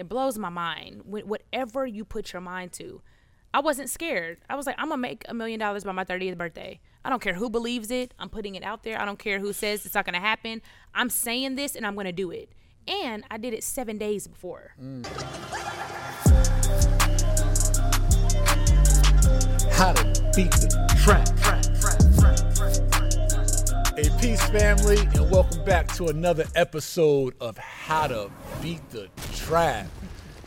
It blows my mind. Wh- Whatever you put your mind to, I wasn't scared. I was like, I'm gonna make a million dollars by my 30th birthday. I don't care who believes it. I'm putting it out there. I don't care who says it's not gonna happen. I'm saying this and I'm gonna do it. And I did it seven days before. How to beat the trap. A peace family, and welcome back to another episode of How to Beat the Trap.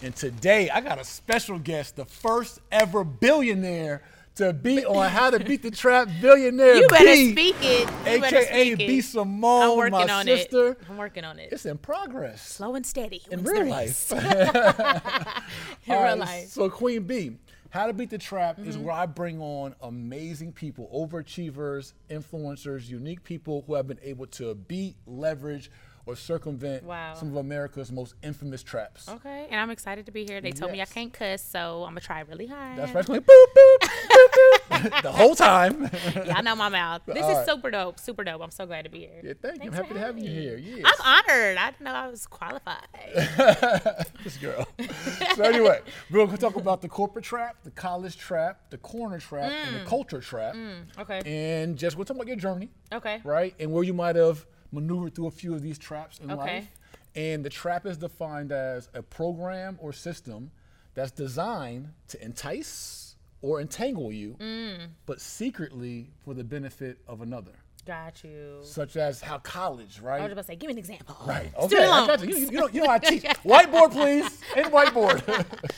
And today I got a special guest, the first ever billionaire to be on How to Beat the Trap Billionaire. You better B, speak it. You AKA speak it. B Simone, I'm working my on sister. it. I'm working on it. It's in progress. Slow and steady. in real life. In real right, life. So Queen B, How to Beat the Trap is Mm-hmm. where I bring on amazing people, overachievers, influencers, unique people who have been able to beat, leverage, or circumvent Wow. some of America's most infamous traps. Okay, and I'm excited to be here. They told me I can't cuss, so I'm gonna try really hard. That's right. Boop, boop, boop, boop, the whole time. Y'all know my mouth. This All is right. super dope. Super dope. I'm so glad to be here. yeah, thank you. I'm happy to have you here. Yes. I'm honored. I didn't know I was qualified. this girl. so anyway, we're gonna talk about the corporate trap, the college trap, the corner trap, and Mm. the culture trap. okay. And just we're talking about your journey. Okay. right? And where you might have maneuvered through a few of these traps in Okay. life. And the trap is defined as a program or system that's designed to entice or entangle you, Mm. but secretly for the benefit of another. Got you. Such as how college, right? I was about to say, give me an example. Right. Student Okay. I got you. You, you, know, you know I teach. Whiteboard, please. In whiteboard.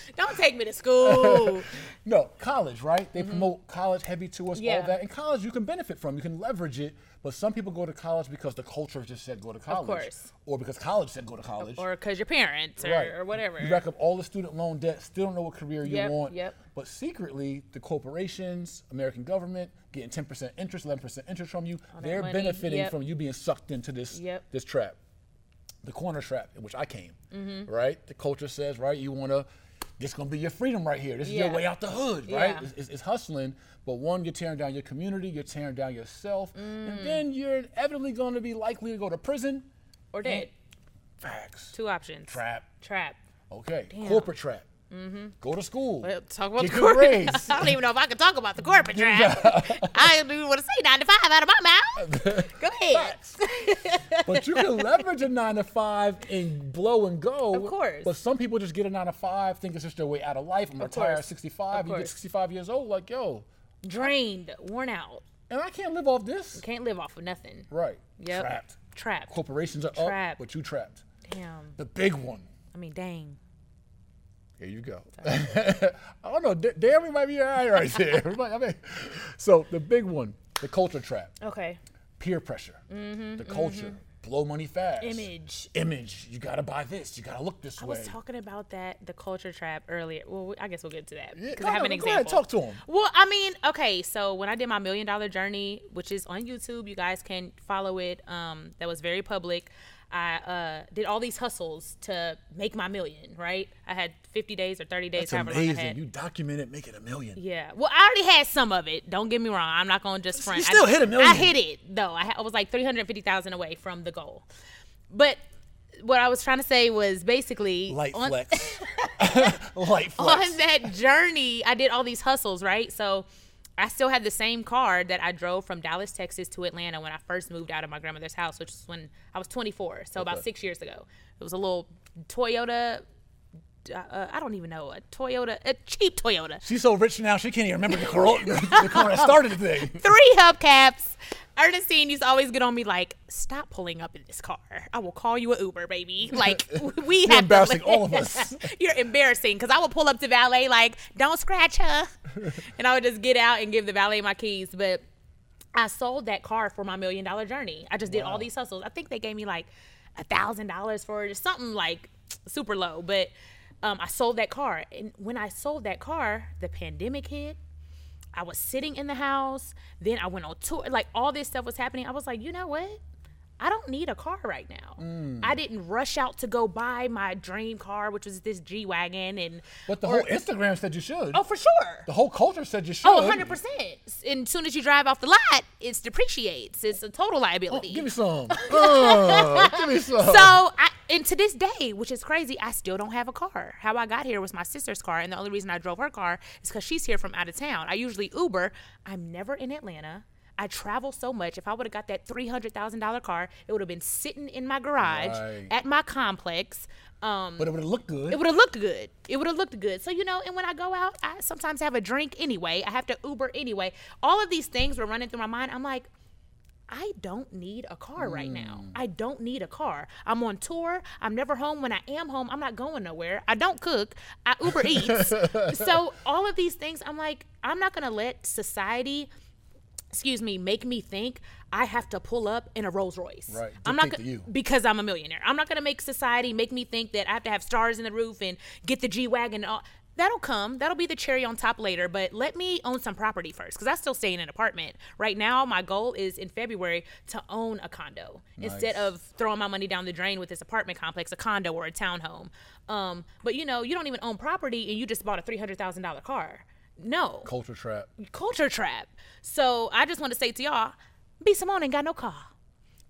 Don't take me to school. no, college, right? They promote college heavy to us, Mm-hmm. Yeah. all that. And college you can benefit from. You can leverage it. But some people go to college because the culture just said go to college. course. Or because college said go to college. or because your parents or, right. or whatever. You rack up all the student loan debt, still don't know what career you Yep, want. yep. But secretly, the corporations, American government, getting 10% interest, 11% interest from you, that they're benefiting yep. from you being sucked into this Yep. this trap. The corner trap in which I came. Mm-hmm. Right? The culture says, right, you wanna this gonna be your freedom right here. This is your way out the hood, right? Yeah. It's, it's, it's hustling, but one, you're tearing down your community, you're tearing down yourself, Mm. and then you're inevitably gonna be likely to go to prison. or dead. Facts. Two options. Trap. Trap. Okay. Damn. Corporate trap. Mm-hmm. Go to school. Well, talk about Get the corporate. I don't even know if I can talk about the corporate trap. I don't even want to say 95 out of my mouth. Go ahead. but you can leverage a nine to five and blow and go. Of course. But some people just get a nine to five, think it's just their way out of life. I'm retired at 65. Of You get 65 years old, like, yo, Drained, worn out. and I can't live off this. Can't live off of nothing. Right. Yep. Trapped. Trapped. Corporations are up, Trapped. but you trapped. Damn. The big one. I mean, dang. Here you go. I don't know. D- damn, we might be all right right there. I mean, so the big one, the culture trap, Okay. peer pressure, the culture, blow money fast. Mm-hmm, Image. Image. You gotta buy this. You gotta look this I way. I was talking about that, the culture trap earlier. Well, I guess we'll get to that. Because go I have an ahead, go ahead, example. talk to 'em. Well, I mean, okay, so when I did my million dollar journey, which is on YouTube, you guys can follow it. Um, that was very public. I uh, did all these hustles to make my million, right? I had 50 days or 30 days, That's however long I amazing. You documented making a million. Yeah. Well, I already had some of it. Don't get me wrong. I'm not going to just front. You still I, hit a million. I hit it though. I, I was like 350,000 away from the goal. But what I was trying to say was basically Light on, flex. Light flex. on that journey, I did all these hustles, right? So I still had the same car that I drove from Dallas, Texas to Atlanta when I first moved out of my grandmother's house, which was when I was 24. So about six years ago. It was a little Toyota. Uh, I don't even know a Toyota, a cheap Toyota. She's so rich now she can't even remember the car, the car that started the thing. three hubcaps. Ernestine used to always get on me like, "Stop pulling up in this car. I will call you an Uber, baby." Like we You're have to- embarrassing all of us. You're embarrassing because I would pull up to valet like, "Don't scratch her," and I would just get out and give the valet my keys. But I sold that car for my million dollar journey. I just did all these hustles. I think they gave me like a thousand dollars for it or something like super low. But um, I sold that car, and when I sold that car, the pandemic hit. I was sitting in the house. Then I went on tour. Like all this stuff was happening. I was like, you know what? I don't need a car right now. Mm. I didn't rush out to go buy my dream car, which was this G wagon, and But the or- whole Instagram said you should. oh for sure. The whole culture said you should. Oh, 100 percent. And as soon as you drive off the lot, it depreciates. It's a total Oh, liability. give me some. Oh, give me some. So, I, and to this day, which is crazy, I still don't have a car. How I got here was my sister's car, and the only reason I drove her car is because she's here from out of town. I usually Uber. I'm never in Atlanta. I travel so much. If I would have got that three hundred thousand dollar car, it would have been sitting in my garage Right. at my complex. Um, but it would have looked good. it would have looked good. It would have looked good. So you know, and when I go out, I sometimes have a drink anyway. I have to Uber anyway. All of these things were running through my mind. I'm like, I don't need a car right now. I don't need a car. I'm on tour. I'm never home. When I am home, I'm not going nowhere. I don't cook. I Uber Eats. so all of these things, I'm like, I'm not gonna let society excuse me, make me think I have to pull up in a Rolls Royce. Right, I'm not you. because I'm a millionaire. I'm not gonna make society make me think that I have to have stars in the roof and get the G wagon. That'll come. That'll be the cherry on top later. But let me own some property first, because I still stay in an apartment right now. My goal is in February to own a condo instead of throwing my money down the drain with this apartment complex, a condo or a townhome. Um, but you know, you don't even own property, and you just bought a three hundred thousand dollar car. No, culture trap. culture trap. So I just want to say to y'all, B Simone ain't got no car.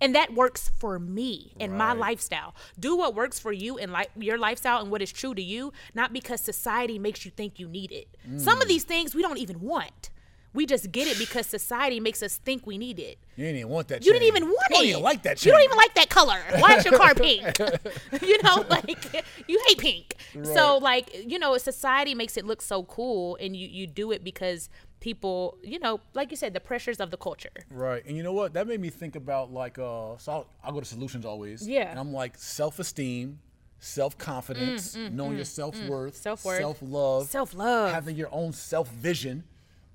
And that works for me and my lifestyle. Do what works for you and like your lifestyle and what is true to you, not because society makes you think you need it. Some Mm. of these things we don't even want. We just get it because society makes us think we need it. You didn't even want that. You didn't even want You it. don't even like that. You don't even like that color. Why is your car pink? you know, like you hate pink. So like, you know, society makes it look so cool and you you do it because people, you know, like you said, the pressures of the culture. Right, and you know what? That made me think about like uh. So I'll, I'll go to solutions always. Yeah. And I'm like self-esteem, self-confidence, knowing your self-worth, Mm, Self-worth. self-love, Self-love. having your own self-vision.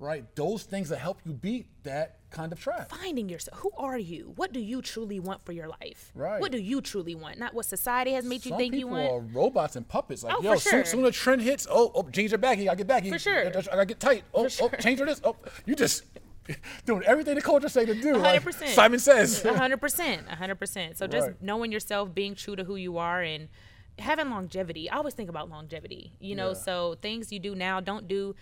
Right, those things that help you beat that kind of trap. Finding yourself. Who are you? What do you truly want for your life? Right. What do you truly want? Not what society has made you Some think you want. people are robots and puppets. Like, Oh, yo, for soon, sure. soon the trend hits, oh, oh, jeans are baggy. I get baggy. For sure. I, gotta get tight. Oh, For oh, sure. change for this. Oh, you just doing everything the culture say to do. like 100%. Simon says. Hundred percent, hundred percent. So just Right. knowing yourself, being true to who you are, and having longevity. I always think about longevity. You know, Yeah. so things you do now, don't do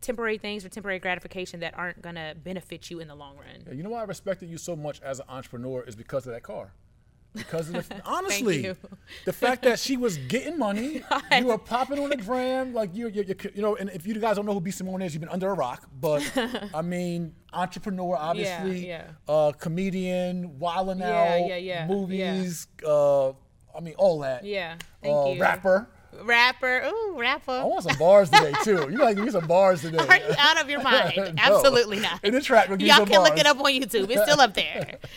temporary things or temporary gratification that aren't gonna benefit you in the long run. You know why I respected you so much as an entrepreneur is because of that car. Because of the, honestly, the fact that she was getting money, you were popping on the gram, like you, you, you, you know. And if you guys don't know who B Simone is, you've been under a rock. But I mean, entrepreneur, obviously, yeah. Uh, comedian, wilding Yeah, out, yeah, yeah, movies. Uh, I mean, all that. Yeah, thank uh, you. Rapper. Rapper, ooh, rapper. I want some bars today too. You gotta give me some bars today. Are you out of your mind? No. Absolutely not. In the trap, we'll Y'all can look it up on YouTube. It's still up there.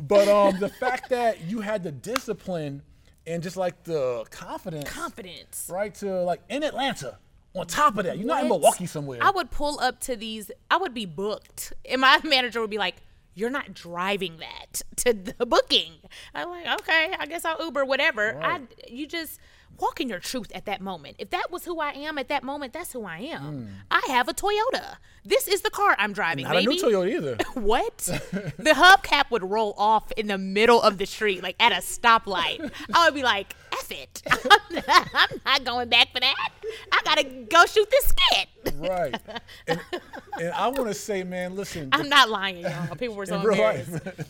But um, the fact that you had the discipline and just like the confidence, Confidence. right, to like in Atlanta. On top of that, you're not in What? Milwaukee somewhere. I would pull up to these. I would be booked, and my manager would be like, "You're not driving that to the booking." I'm like, "Okay, I guess I'll Uber, whatever." I, you just walk in your truth at that moment. If that was who I am at that moment, that's who I am. Hmm. I have a Toyota. This is the car I'm driving. Not baby. a new Toyota either. What? the hubcap would roll off in the middle of the street, like at a stoplight. I would be like, F it. I'm not, going back for that. I gotta go shoot this skit. right. And, and I want to say, man, listen. I'm not lying, y'all. People were so in real embarrassed. life,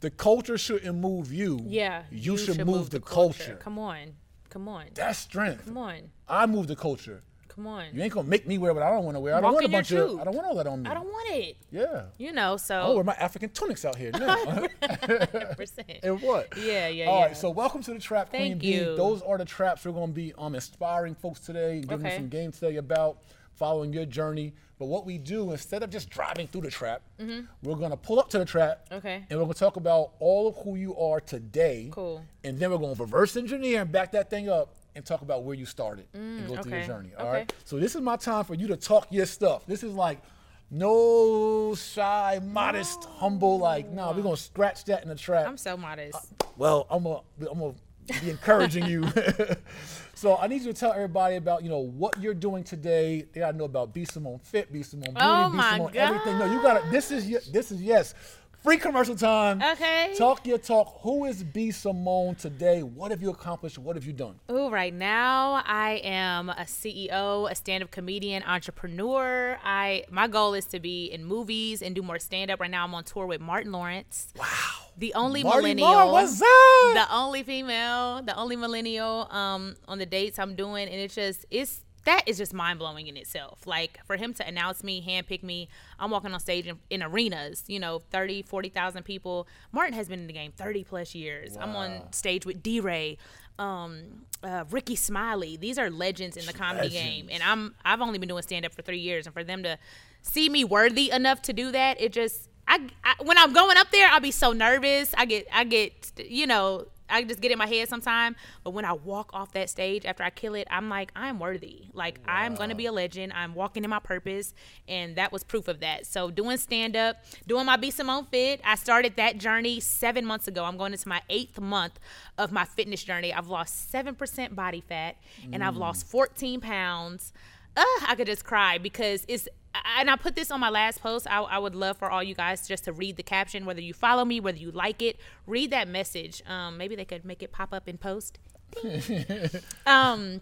the culture shouldn't move you. Yeah. You, should, move, the culture. Come on. Come on. That's strength. Come on. I move the culture. Come on. You ain't gonna make me wear what I don't want to wear. I don't Walk want a bunch of. I don't want all that on me. I don't want it. Yeah. You know, so wear my African tunics out here now. 100%. and what? Yeah, yeah, All yeah. right, so welcome to the Trap Queen Thank Bee. you. Those are the traps we're going to be um, inspiring folks today, giving Okay. them some game today about following your journey. But what we do, instead of just driving through the trap, we're going to pull up to the trap. Mm-hmm. Okay. And we're going to talk about all of who you are today. Cool. And then we're going to reverse engineer and back that thing up and talk about where you started and go through your Mm, journey. All Okay. right. So this is my time for you to talk your stuff. This is like no shy, modest, humble. Like, nah, we're gonna scratch that in the trap. I'm so modest. Well, I'm gonna I'm gonna be encouraging you. so I need you to tell everybody about you know what you're doing today. They gotta know about B Simone Fit, B Simone Beauty, Oh B my Simone everything. No, you gotta. This is this is yes. Free commercial time. Okay. Talk your talk. Who is B Simone today? What have you accomplished? What have you done? Oh, right now I am a CEO, a stand-up comedian, entrepreneur. I my goal is to be in movies and do more stand-up. Right now I'm on tour with Martin Lawrence. Wow. The only Marty millennial. Moore, what's up? the only female, the only millennial um on the dates I'm doing and it's just it's that is just mind blowing in itself. Like for him to announce me, handpick me, I'm walking on stage in, in arenas, you know, 30, 40,000 people. Martin has been in the game 30 plus years. I'm on stage with D Ray, um, uh, Rickey Smiley. These are legends in the comedy game. And I'm I've only been doing stand up for three years. And for them to see me worthy enough to do that, it just I, I when I'm going up there, I'll be so nervous. I get I get you know I just get in my head sometime. But when I walk off that stage after I kill it, I'm like I'm worthy. Like I'm gonna be a legend. I'm walking in my purpose, and that was proof of that. So doing stand up, doing my B Simone Fit, I started that journey seven months ago. I'm going into my eighth month of my fitness journey. I've lost seven percent body fat, and I've mm. lost 14 pounds. Uh, I could just cry because it's and I put this on my last post. I, I would love for all you guys just to read the caption, whether you follow me, whether you like it, read that message. Um, maybe they could make it pop up in post. um,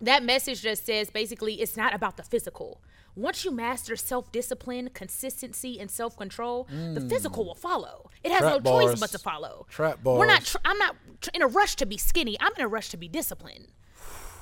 that message just says basically it's not about the physical. Once you master self discipline, consistency, and self control, the physical will follow. It has Trap no choice but to follow. Trap bars. We're not. Tr- I'm not tr- in a rush to be skinny. I'm in a rush to be disciplined.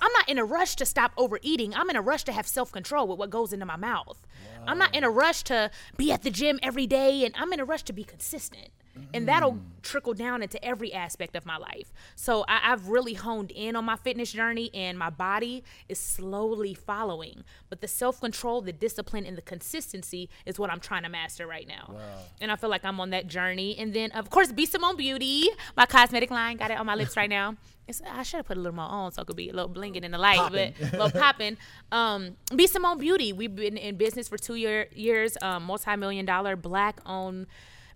I'm not in a rush to stop overeating. I'm in a rush to have self control with what goes into my mouth. I'm not in a rush to be at the gym every day, and I'm in a rush to be consistent. And that'll trickle down into every aspect of my life. So I, I've really honed in on my fitness journey, and my body is slowly following. But the self control, the discipline, and the consistency is what I'm trying to master right now. And I feel like I'm on that journey. And then, of course, B Simone Beauty, my cosmetic line, got it on my lips right now. It's, I should have put a little more on so it could be a little blinging in the light, Poppin'. but a little popping. Um, B Simone Beauty. We've been in business for two year, years, um, multi million dollar black owned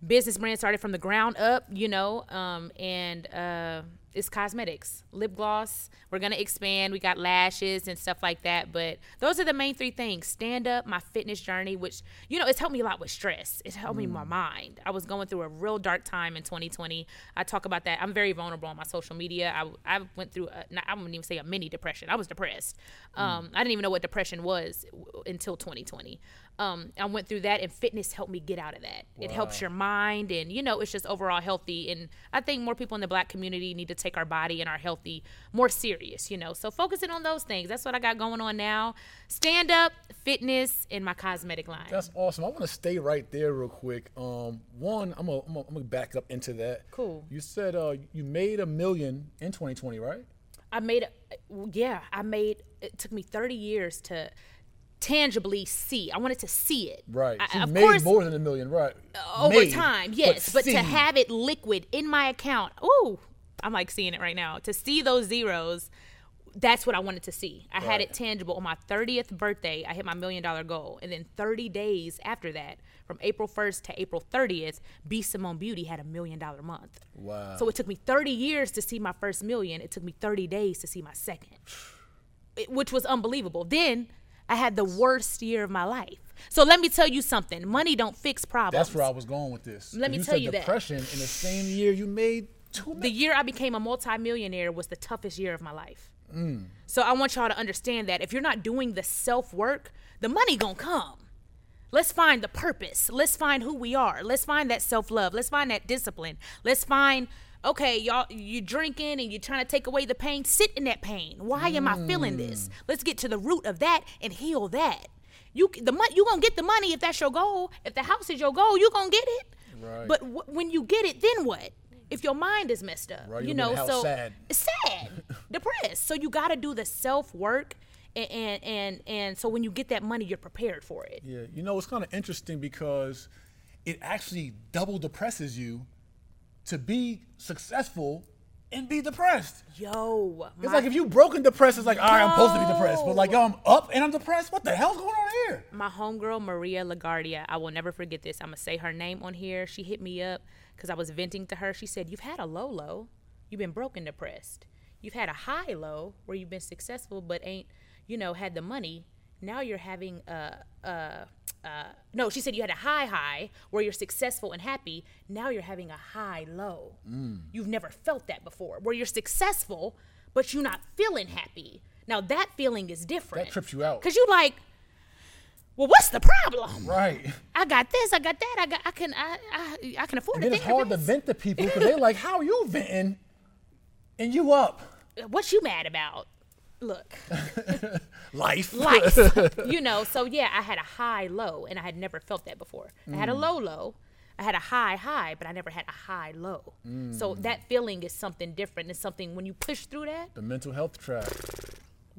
business brand started from the ground up, you know, um, and uh, it's cosmetics, lip gloss. We're gonna expand. We got lashes and stuff like that, but those are the main three things: stand up, my fitness journey, which you know, it's helped me a lot with stress. It's helped me my mind. I was going through a real dark time in 2020. I talk about that. I'm very vulnerable on my social media. I, I went through, a, not, I wouldn't even say a mini depression. I was depressed. Um, I didn't even know what depression was w- until 2020. Um, I went through that, and fitness helped me get out of that. It helps your mind, and you know, it's just overall healthy. And I think more people in the black community need to take our body and our healthy more serious. You know, so focusing on those things. That's what I got going on now: stand up, fitness, and my cosmetic line. That's awesome. I want to stay right there real quick. Um, one, I'm gonna, I'm gonna, I'm gonna back up into that. Cool. You said uh, you made a million in 2020, right? I made it. Yeah, I made. It took me 30 years to tangibly see. I wanted to see it. Right. I, you of made course, more than a million, right? over Made, time, yes. But, see. to have it liquid in my account, ooh, I'm like seeing it right now. To see those zeros, that's what I wanted to see. I had it tangible on my 30th birthday. I hit my million dollar goal, and then 30 days after that, from April 1st to April 30th, B Simone Beauty had a million dollar month. Wow. So it took me 30 years to see my first million. It took me 30 days to see my second, it- which was unbelievable. Then I had the worst year of my life. So let me tell you something: money don't fix problems. That's where I was going with this. Let me you tell you that. depression in the same year you made two the year I became a multimillionaire was the toughest year of my life. Mm. So I want y'all to understand that if you're not doing the self work, the money gonna come. Let's find the purpose. Let's find who we are. Let's find that self love. Let's find that discipline. Let's find okay, y'all. you're drinking and you're trying to take away the pain. Sit in that pain. Why am I feeling Mm. this? Let's get to the root of that and heal that. You the money you gonna get the money if that's your goal. If the house is your goal, you gonna get it. Right. But w- when you get it, then what? If your mind is messed up, Right, you know, so sad. sad, depressed. So you got to do the self work, and, and and and so when you get that money, you're prepared for it. Yeah, you know it's kind of interesting because it actually double depresses you to be successful and be depressed. Yo, It's like if you broke and depressed, it's like all right, I'm supposed to be depressed, but like yo, I'm up and I'm depressed. What the hell's going on here? my homegirl Maria Laguardia, I will never forget this. I'm gonna say her name on here. She hit me up because I was venting to her. She said, "You've had a low low. You've been broken depressed. You've had a high low where you've been successful but ain't, you know, had the money. Now you're having a a uh, no, she said you had a high high where you're successful and happy. Now you're having a high low. Mm. You've never felt that before, where you're successful, but you're not feeling happy. Now that feeling is different. That trips you out. Cause you like, well, what's the problem? Right. I got this, I got that, I got, I can, I, I, I can afford Then it. it's hard to vent to people because they're like, "How are you venting?" And you up What you mad about? Look, life. life. you know, so yeah, I had a high low and I had never felt that before. I had a mm. low low. I had a high high, but I never had a high low. So mm. that feeling is something different. It's something when you push through that, the mental health trap.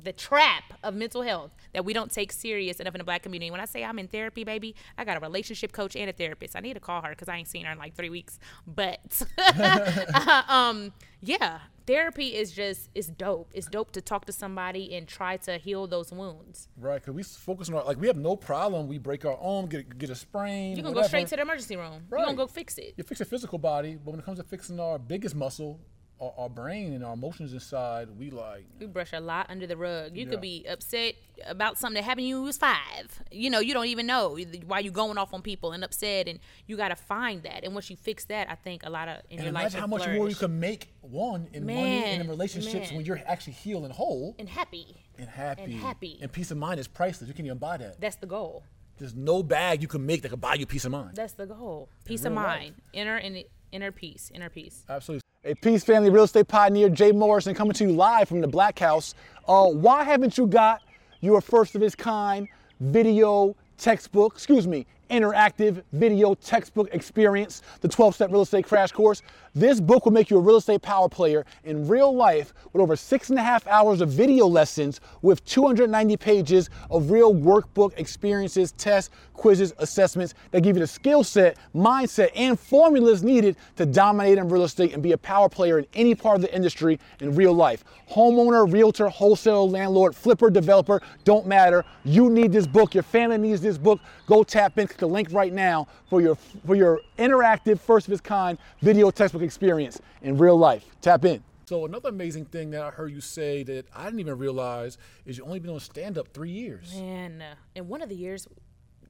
The trap of mental health that we don't take serious enough in the black community. When I say I'm in therapy, baby, I got a relationship coach and a therapist. I need to call her because I ain't seen her in like three weeks. But um, yeah, therapy is just it's dope. It's dope to talk to somebody and try to heal those wounds. Right, because we focus on our, like we have no problem. We break our arm, get get a sprain. You can whatever. go straight to the emergency room. You Right. gonna go fix it. You fix your physical body, but when it comes to fixing our biggest muscle, our, our brain and our emotions inside, we like We brush a lot under the rug. You Yeah. could be upset about something that happened to you when you was five. You know, you don't even know why you going off on people and upset, and you got to find that. And once you fix that, I think a lot of in and your life imagine how much more you can make one in money and in relationships man. when you're actually healed and whole and happy. and happy. And happy. And peace of mind is priceless. You can't even buy that. That's the goal. There's no bag you can make that can buy you peace of mind. That's the goal. Peace of real life. mind, inner and inner peace, inner peace. Absolutely. A Peace Family real estate pioneer, Jay Morrison, coming to you live from the Black House. Uh, why haven't you got your first of its kind video textbook, excuse me, interactive video textbook experience, the 12 step real estate crash course? This book will make you a real estate power player in real life with over six and a half hours of video lessons with 290 pages of real workbook experiences, tests, quizzes, assessments that give you the skill set, mindset, and formulas needed to dominate in real estate and be a power player in any part of the industry in real life. Homeowner, realtor, wholesaler, landlord, flipper, developer, don't matter. You need this book. Your family needs this book. Go tap in, click the link right now for your for your interactive, first of its kind video textbook experience in real life. Tap in. So another amazing thing that I heard you say that I didn't even realize is you only been on stand up three years. And uh, in one of the years,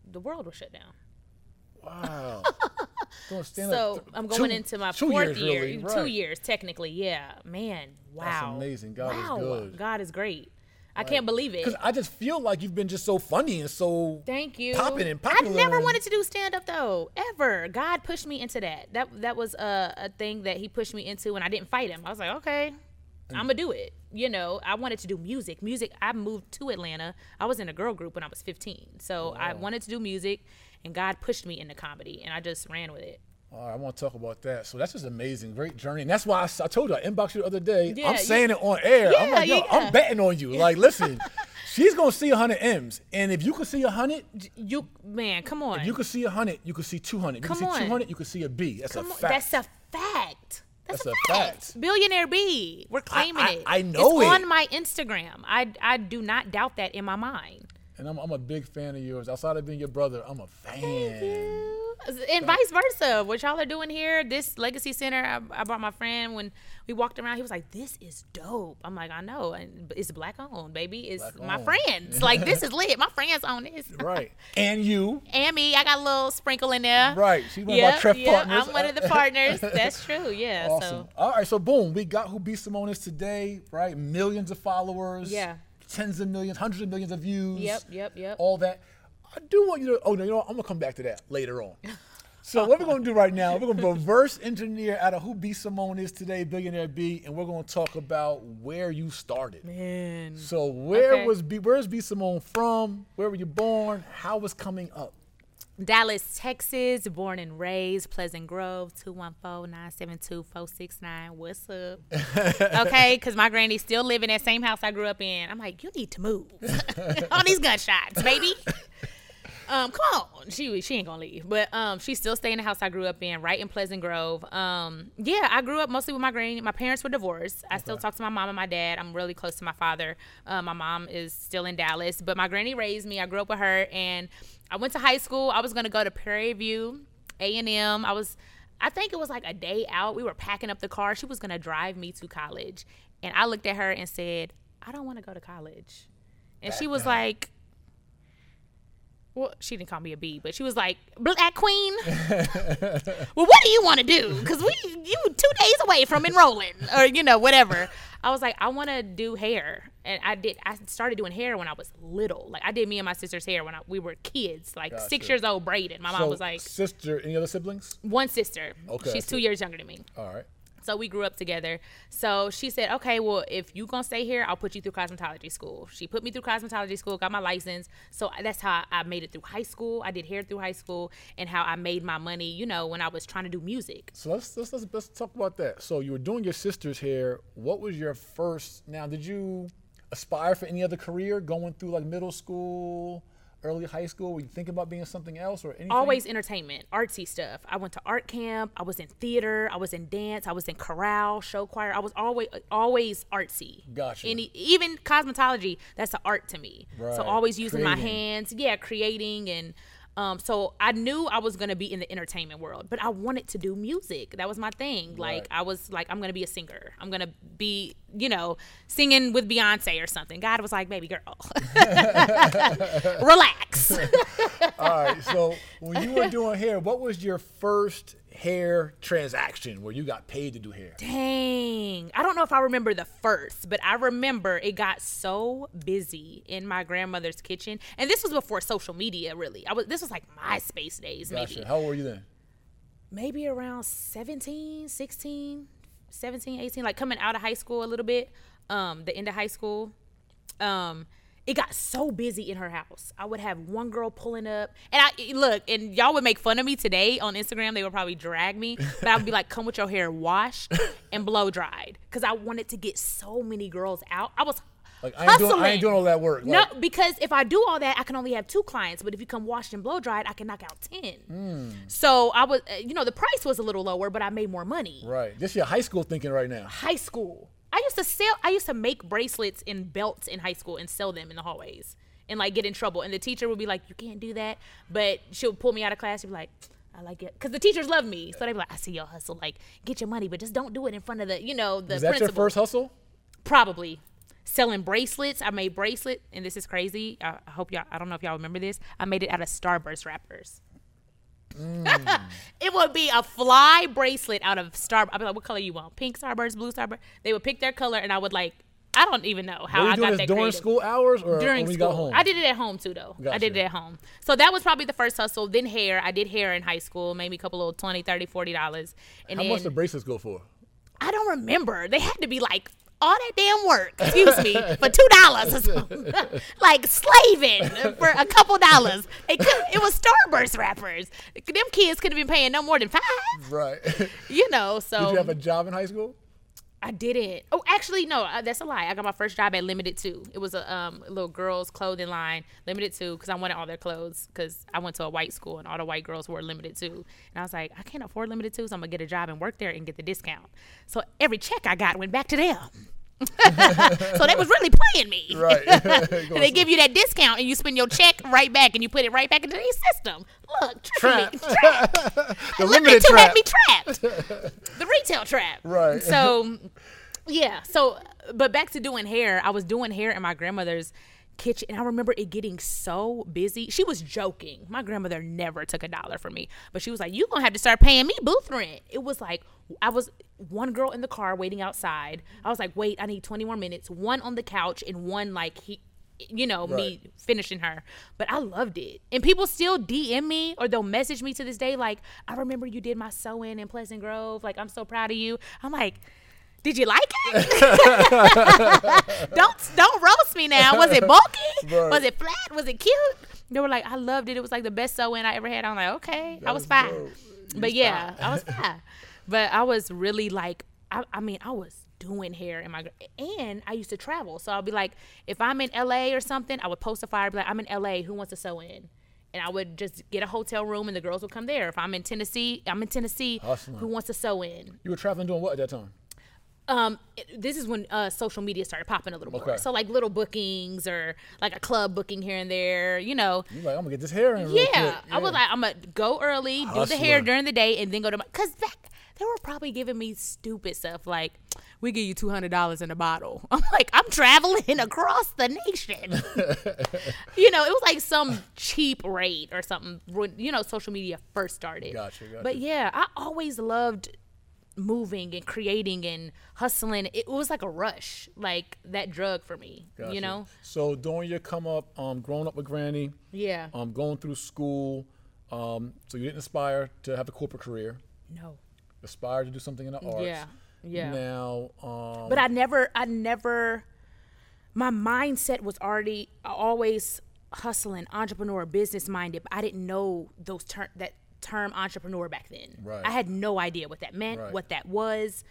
the world was shut down. Wow. Stand So th- I'm going two- into my fourth years, year, really, two right. years technically. Yeah, man, wow, That's amazing. God is wow. good. God is great. I can't believe it. Because I just feel like you've been just so funny and so Thank you. popping and popular. I never wanted to do stand up though, ever. God pushed me into that. That that was a, a thing that He pushed me into, and I didn't fight Him. I was like, okay, mm. I'm gonna do it. You know, I wanted to do music. Music. I moved to Atlanta. I was in a girl group when I was 15, so I wanted to do music, and God pushed me into comedy, and I just ran with it. All right, I want to talk about that. So that's just amazing, great journey, and that's why I told you I inboxed you the other day. Yeah, I'm you- saying it on air. I'm like, yo, yeah. I'm betting on you. Like, listen, she's gonna see hundred M's, and if you could see hundred, You man, come on. If you could see hundred, you could see two hundred. You Come could see on. two hundred, you could see a B. That's Come a on, fact. That's a fact. That's, That's a, fact. fact. Billionaire B. We're claiming I- it. I know it's it. on my Instagram. I I do not doubt that in my mind. and I'm, I'm a big fan of yours. Outside of being your brother, I'm a fan. And vice versa. What y'all are doing here, this Legacy Center, I, I brought my friend when we walked around. He was like, "This is dope." I'm like, "I know, and it's black owned, baby. It's Black my owned. friends. like this is lit. My friends own this." Right. And you. And me, I got a little sprinkle in there. Right. She one of our Yep, Trev yep, partners. I'm one of the partners. That's true. Yeah. Awesome. So All right, so boom, we got who beat Simone is today, right? Millions of followers. Yeah. Tens of millions, hundreds of millions of views. Yep, yep, yep. All that. I do want you to. Oh no, you know what? I'm gonna come back to that later on. So what we're gonna do right now? We're gonna reverse engineer out of who B Simone is today, billionaire B, and we're gonna talk about where you started. man. So where Okay. was B? Where's B Simone from? Where were you born? How was coming up? Dallas, Texas, born and raised, Pleasant Grove, 214-972-469. What's up? okay, because my granny's still living in that same house I grew up in. I'm like, you need to move. All these gunshots, baby. Um, come on. She she ain't gonna leave. But um she still stay in the house I grew up in, right in Pleasant Grove. Um, yeah, I grew up mostly with my granny. My parents were divorced. I still talk to my mom and my dad. I'm really close to my father. Uh, my mom is still in Dallas, but my granny raised me. I grew up with her and I went to high school. I was gonna go to Prairie View, A and M. I was I think it was like a day out. We were packing up the car. She was gonna drive me to college. And I looked at her and said, I don't want to go to college. And she was like, well, she didn't call me a B, but she was like, Black Queen. well, what do you want to do? Because we, you two days away from enrolling, or you know, whatever. I was like, I want to do hair, and I did. I started doing hair when I was little. Like I did me and my sister's hair when I, we were kids, like six years old, braided. My mom was like, sister, any other siblings? one sister. Okay, she's two years younger than me. All right. So we grew up together. So she said, okay, well, if you gonna stay here, I'll put you through cosmetology school. She put me through cosmetology school, got my license. So that's how I made it through high school. I did hair through high school, and how I made my money. You know, when I was trying to do music. So let's, let's let's let's talk about that. So you were doing your sister's hair. What was your first? Now, did you aspire for any other career going through like middle school, early high school? Were you thinking about being something else or anything? Always entertainment, artsy stuff. I went to art camp. I was in theater. I was in dance. I was in chorale, show choir. I was always always artsy. Gotcha. Any, even cosmetology, that's an art to me. Right. So always using my hands, yeah, creating and. Um, so I knew I was gonna be in the entertainment world, but I wanted to do music. That was my thing. Like I was like, I'm gonna be a singer. I'm gonna be, you know, singing with Beyonce or something. God was like, baby girl, relax. All right. So when you were doing hair, what was your first hair transaction where you got paid to do hair? Dang. I don't know if I remember the first, but I remember it got so busy in my grandmother's kitchen. And this was before social media, really. I was this was like MySpace days, maybe. How old were you then? Maybe around 17, 16, 17, 18, like coming out of high school a little bit, um, the end of high school. Um, it got so busy in her house. I would have one girl pulling up, and I look, and y'all would make fun of me today on Instagram. They would probably drag me, but I would be like, "Come with your hair washed and blow dried," because I wanted to get so many girls out. I was Like I ain't doing I ain't doing all that work. No, because if I do all that, I can only have two clients. But if you come washed and blow dried, I can knock out ten. Hmm. So I was, uh, you know, the price was a little lower, but I made more money. right. This your high school thinking right now. High school, I used to sell. I used to make bracelets and belts in high school and sell them in the hallways and like get in trouble. And the teacher would be like, "You can't do that," but she'll pull me out of class. She'd be like. I like it because the teachers love me, so they be like, "I see your hustle. Like, get your money, but just don't do it in front of the, you know, the Was that your first hustle? Probably selling bracelets. I made bracelet, and this is crazy. I I hope y'all. I don't know if y'all remember this. I made it out of Starburst wrappers. Mm. it would be a fly bracelet out of Star. I'd be like, "What color you want? Pink Starburst, blue Starburst." They would pick their color, and I would like. I don't even know how I got that during creative. school hours or During when you school, got home? I did it at home too, though. I did it at home. So that was probably the first hustle. Then hair. I did hair in high school, maybe a couple of 20 30 40 dollars. And How then much the bracelets go for? I don't remember. They had to be like all that damn work, excuse me, for two dollars or something. like slaving for a couple dollars. It could, it was Starburst wrappers. Them kids could have been paying no more than five. Right. You know, so Did you have a job in high school? I didn't. Oh, actually, no, uh, that's a lie. I got my first job at Limited Too. It was a um, little girls' clothing line, Limited Too, because I wanted all their clothes. Because I went to a white school and all the white girls wore Limited Too, and I was like, I can't afford Limited Too, so I'm gonna get a job and work there and get the discount. So every check I got went back to them. so they was really playing me. Right. and they give you that discount, and you spend your check right back, and you put it right back into their system. Look, trap. me. Trap. the Limited trap. had me trapped. the retail trap. Right. So, yeah. So, but back to doing hair. I was doing hair in my grandmother's kitchen, and I remember it getting so busy. She was joking. My grandmother never took a dollar from me, but she was like, "You gonna have to start paying me booth rent." It was like I was one girl in the car waiting outside. I was like, "Wait, I need 20 more minutes." One on the couch and one like he. You know, me finishing her. But I loved it. And people still DM me or they'll message me to this day, like, I remember you did my sew in in Pleasant Grove. Like, I'm so proud of you. I'm like, did you like it? don't don't roast me now. Was it bulky? Right. Was it flat? Was it cute? They were like, I loved it. It was like the best sew in I ever had. I'm like, okay, I was fine. dope. But yeah. I was fine. But I was really like, I, I mean, I was doing hair in my and I used to travel. So I'll be like, if I'm in LA or something, I would post a flyer, be like, I'm in LA. Who wants to sew in? And I would just get a hotel room, and the girls would come there. If I'm in Tennessee, I'm in Tennessee. Hustling. Who wants to sew in? You were traveling doing what at that time? Um it- this is when uh social media started popping a little more Okay. so like little bookings or like a club booking here and there you know You like, I'm gonna get this hair in. Real yeah. I was like, I'm gonna go early, do the hair during the day, and then go to my. Cause back they were probably giving me stupid stuff like, "We give you two hundred dollars in a bottle." I'm like, I'm traveling across the nation. you know, it was like some cheap rate or something. When you know, social media first started. Gotcha, gotcha. But yeah, I always loved moving and creating and hustling. It was like a rush, like that drug for me. Gotcha. You know? So during your come up, um, growing up with Granny, Yeah. um, going through school, um, so you didn't aspire to have a corporate career, no. Aspire to do something in the arts. Yeah. Yeah. Now, um, But I never, I never, my mindset was already always hustling, entrepreneur, business minded. But I didn't know those term that term entrepreneur back then. Right. I had no idea what that meant, Right. what that was.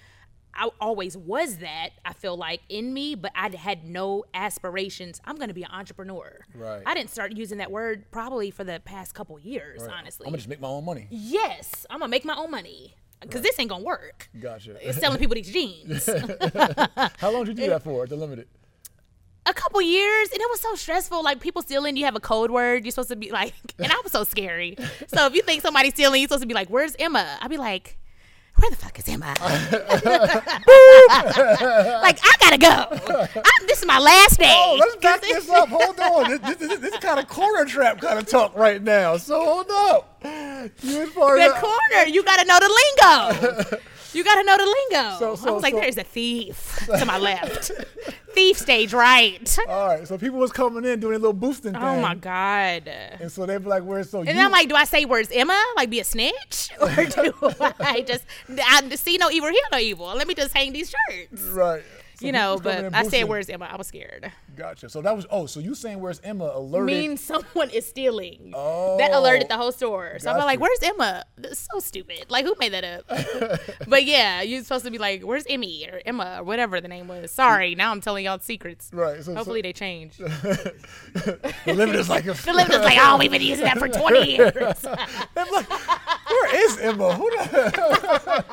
I always was that. I feel like in me, but I had no aspirations. I'm going to be an entrepreneur. Right. I didn't start using that word probably for the past couple years, right, honestly. I'm gonna just make my own money. yes, I'm gonna make my own money because this ain't gonna work. Gotcha. It's selling people these jeans. How long did you do that for at the limited? A couple years and it was so stressful. Like people stealing you have a code word you're supposed to be like and i was so scary. So if you think somebody's stealing you're supposed to be like where's emma? I'd be like where the fuck is emma? Like i gotta go. I'm, this is my last day. Oh, let's back this up. Hold on. This, this, this, is kind of corner trap kind of talk right now. So hold up. You part the corner. You gotta know the lingo you gotta know the lingo So- i was like so- there's a thief to my left thief stage right All right. So people was coming in doing a little boosting oh thing. oh my god And so they'd be like, "Where's so?" And you, I'm like, do I say where's Emma? Like be a snitch? Or do I just I see no evil, hear no evil? Let me just hang these shirts. right. So You know, but I said where's Emma? I was scared. Gotcha. So that was. Oh, so you saying where's Emma alerted? Means someone is stealing. Oh, That alerted the whole store. So I'm like, where's Emma? That's so stupid. Like who made that up? but yeah, you're supposed to be like, where's Emmy or Emma or whatever the name was. Sorry, now I'm telling y'all secrets. Right. So, Hopefully they change. the limit is like. The limit is like, oh, we've been using that for 20 years. Like, where is Emma? Who the?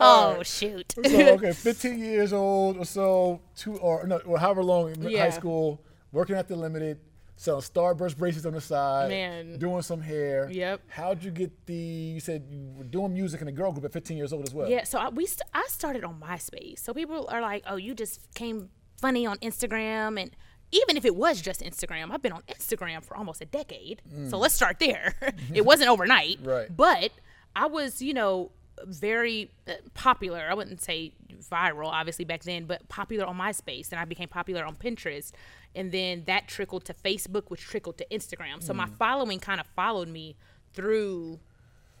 oh shoot. So okay, 15 years old or so, two or no, or however long in high school, working at the limited, selling Starburst bracelets on the side, Man. doing some hair. Yep. How'd you get the? You said you were doing music in a girl group at 15 years old as well. Yeah, so I, we st- I started on MySpace. So people are like, "Oh, you just came funny on Instagram," and even if it was just Instagram, I've been on Instagram for almost a decade. So let's start there. it wasn't overnight, Mm. Right. But I was, you know, very uh, popular. I wouldn't say viral, obviously back then, but popular on MySpace, and I became popular on Pinterest, and then that trickled to Facebook, which trickled to Instagram. So Mm. my following kind of followed me through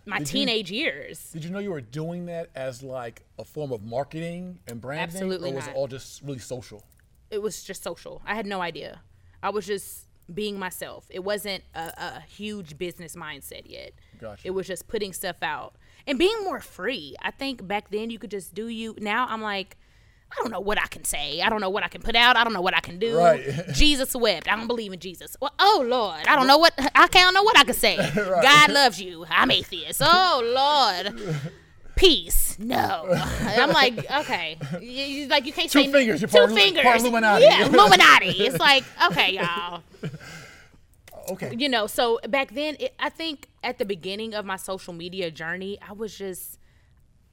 my you- teenage years. Did you know you were doing that as like a form of marketing and branding, Absolutely or was not. it all just really social? it was just social. I had no idea. I was just being myself. It wasn't a, a huge business mindset yet. Gotcha. It was just putting stuff out and being more free. I think back then you could just do you. Now I'm like, I don't know what I can say. I don't know what I can put out. I don't know what I can do. Right. Jesus wept. I don't believe in Jesus. Well, oh Lord, I don't know what I can't know what I can say. God loves you. I'm atheist. Oh Lord. Peace. No. I'm like, okay. You, you- like you can't Two say fingers, two part fingers. part Illuminati. Yeah, Illuminati. It's like, okay, y'all. Okay. You know, so back then, it, I think at the beginning of my social media journey, I was just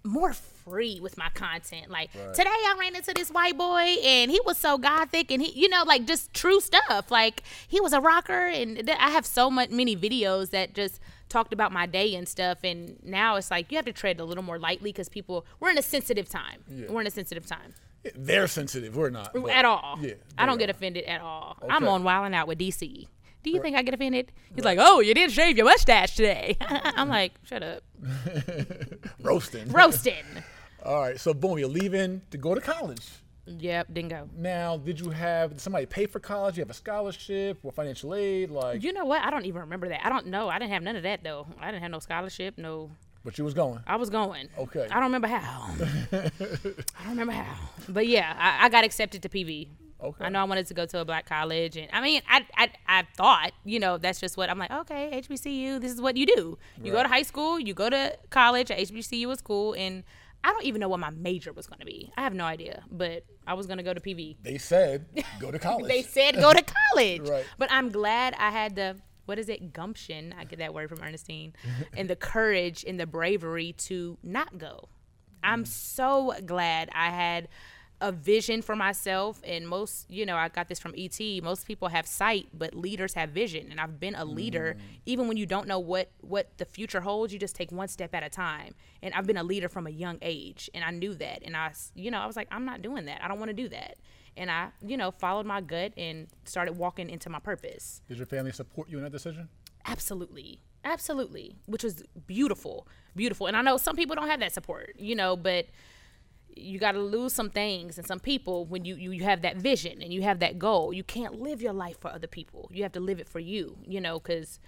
more free with my content. Like today, I ran into this white boy, and he was so gothic, and he, you know, like just true stuff. Like he was a rocker, and I have so much many videos that just talked about my day and stuff. And now it's like you have to tread a little more lightly because people we're in a sensitive time. We're in a sensitive time They're sensitive. We're not at all. Yeah. I don't get offended at all. I'm on Wild 'N Out with DC. Do you think I get offended? He's like, "Oh, you didn't shave your mustache today." I'm like, "Shut up, roasting. roasting." All right. So boom, you're leaving to go to college. yep, didn't go. Now, did you have did somebody pay for college? You have a scholarship or financial aid? Like, You know what? I don't even remember that. I don't know. I didn't have none of that though. I didn't have no scholarship. No, but you was going. I was going. Okay. I don't remember how. I don't remember how. But yeah, I, I got accepted to PV. Okay. I know I wanted to go to a black college, and I mean, I, I I thought, you know, that's just what I'm like. Okay, HBCU, this is what you do. You go to high school, you go to college. HBCU was cool, and I don't even know what my major was going to be. I have no idea, but I was going to go to PV. They said go to college. They said go to college, Right. but I'm glad I had the what is it gumption i get that word from ernestine and the courage and the bravery to not go i'm mm. so glad i had a vision for myself and most you know i got this from et most people have sight but leaders have vision and i've been a leader. Mm. Even when you don't know what what the future holds you just take one step at a time. And i've been a leader from a young age and i knew that. And i you know i was like i'm not doing that. I don't want to do that. And i you know followed my gut and started walking into my purpose. Did your family support you in that decision? absolutely. Absolutely. Which was beautiful. Beautiful. And i know some people don't have that support you know but you got to lose some things and some people when you, you you have that vision and you have that goal you can't live your life for other people you have to live it for you you know because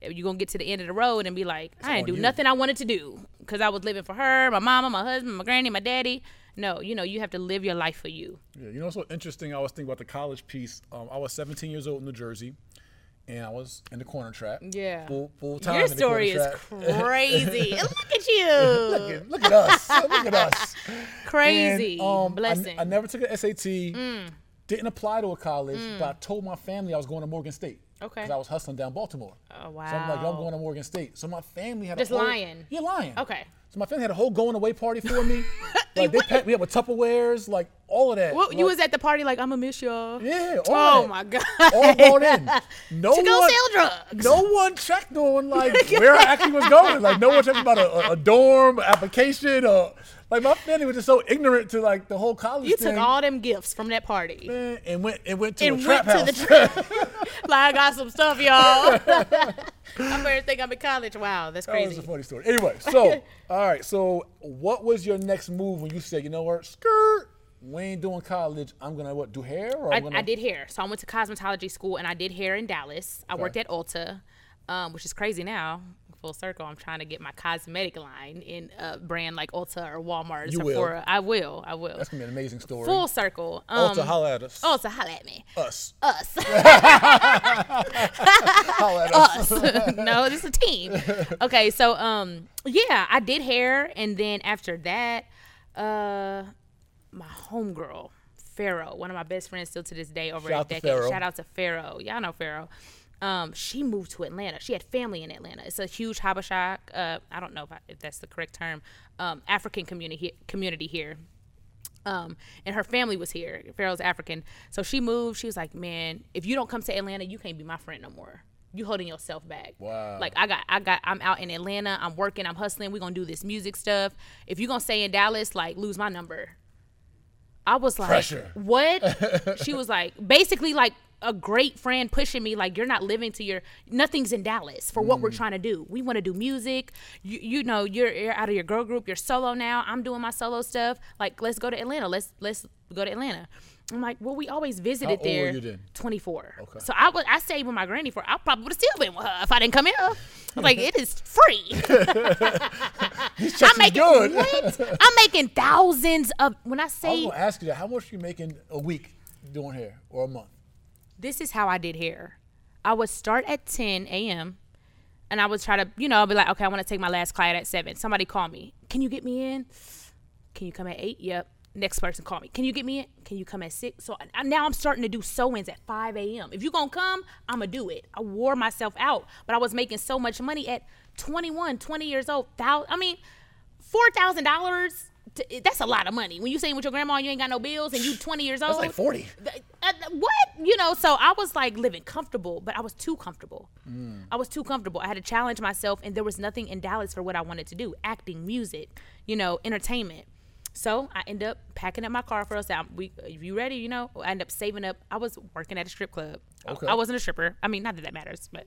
you're gonna get to the end of the road and be like i didn't do you. nothing i wanted to do because i was living for her my mama my husband my granny my daddy no you know you have to live your life for you Yeah, you know what's so interesting? I was thinking about the college piece. Um, I was 17 years old in New Jersey, and I was in the corner trap. Yeah. full, full time. your in the story corner is crazy look at you look, at, look at us! Look at us! crazy And, um, I- blessing I, never took an SAT. Mm. Didn't apply to a college, but I told my family I was going to Morgan State. Okay. Because I was hustling down Baltimore. Oh, wow. So I'm like, I'm going to Morgan State. So my family had Just a whole, lying. Yeah, lying. Okay. So my family had a whole going away party for me. like they packed me up with Tupperwares, like all of that. Well, you was at the party like I'm gonna miss y'all. Yeah. Oh that. my god. All in. No to go one, sell drugs. no one checked on like where I actually was going. Like no one checked about a, a, a dorm application or like my family was just so ignorant to like the whole college You thing. took all them gifts from that party man, and went and went to and a trap went house. to the trap. like I got some stuff, y'all. I better think I'm in college. Wow, that's That was crazy. a funny story. Anyway, so all right, so what was your next move when you said, you know what, skirt, we ain't doing college. I'm gonna what do hair or I, gonna I did hair, so I went to cosmetology school and I did hair in Dallas. I worked at Ulta, um, which is crazy now. Full circle. I'm trying to get my cosmetic line in a brand like Ulta or Walmart or You will. I will. I will. That's gonna be an amazing story. Full circle. Um, Ulta, holla at us. Ulta, holla at me. Us. Us. Holla at us. us. no, this is a team. Okay, so um, yeah, I did hair, and then after that, uh, my homegirl, Pharaoh, one of my best friends still to this day, over Shout a decade. Shout out to Pharaoh. Y'all know Pharaoh. Um, she moved to Atlanta. She had family in Atlanta. It's a huge Habesha. Uh, I don't know if, I, if that's the correct term. Um, African community community here. Um, and her family was here. Pharaoh's African. So she moved. She was like, Man, if you don't come to Atlanta, you can't be my friend no more. You holding yourself back. Wow. Like I got I got I'm out in Atlanta. I'm working, I'm hustling. We're gonna do this music stuff. If you're gonna stay in Dallas, like lose my number. I was like, Pressure. what? she was like, basically like a great friend pushing me like you're not living to your nothing's in Dallas for what we're mm. trying to do. We want to do music. You you know you're, you're out of your girl group. You're solo now. I'm doing my solo stuff. Like let's go to Atlanta. Let's let's go to Atlanta. I'm like, well, we always visited were there. you then? 24. Okay. So I was I stayed with my granny for. I probably would have still been with her if I didn't come here. I was like, it is free. I'm making good. what? I'm making thousands of. When I say I'm gonna ask you that. How much are you making a week doing hair or a month? This is how I did hair. I would start at 10 a.m. and I would try to, you know, be like, okay, I want to take my last client at 7. Somebody call me. Can you get me in? Can you come at 8? Yep. Next person call me. Can you get me in? Can you come at 6? So I, now I'm starting to do sew-ins at 5 a.m. If you're going to come, I'm going to do it. I wore myself out, but I was making so much money at 21, 20 years old. Thou, I mean, $4,000, t- that's a lot of money. When you saying with your grandma you ain't got no bills and you 20 years old. That's like forty. Th- uh, what you know so i was like living comfortable but i was too comfortable i was too comfortable i had to challenge myself and there was nothing in dallas for what i wanted to do acting music you know entertainment so i end up packing up my car for us out we if you ready you know i end up saving up i was working at a strip club I- Okay. I, wasn't a stripper i mean not that that matters but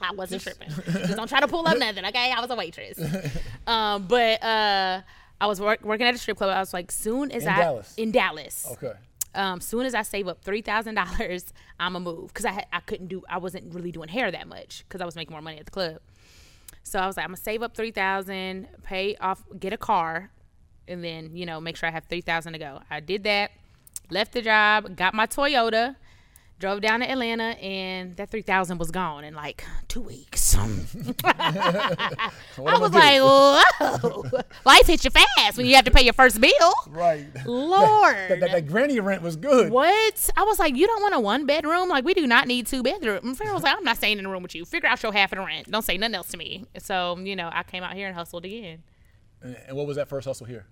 I wasn't tripping. Just don't try to pull up nothing, okay? I was a waitress. Um, but uh, I was work, working at a strip club. I was like, soon as In I Dallas? in Dallas, Okay. um, soon as I save up three thousand dollars, I'ma move because I had, I couldn't do I wasn't really doing hair that much because I was making more money at the club. So I was like, I'm gonna save up three thousand, pay off, get a car, and then you know make sure I have three thousand to go. I did that, left the job, got my Toyota, drove down to Atlanta, and that three thousand was gone in like two weeks. I was do? like, whoa, life hits you fast when you have to pay your first bill. right. Lord. That, that, that granny rent was good. What? I was like, you don't want a one bedroom? Like, we do not need two bedrooms. Pharaoh was like, I'm not staying in a room with you. Figure out your half of the rent. Don't say nothing else to me. So, you know, I came out here and hustled again. And, and what was that first hustle here?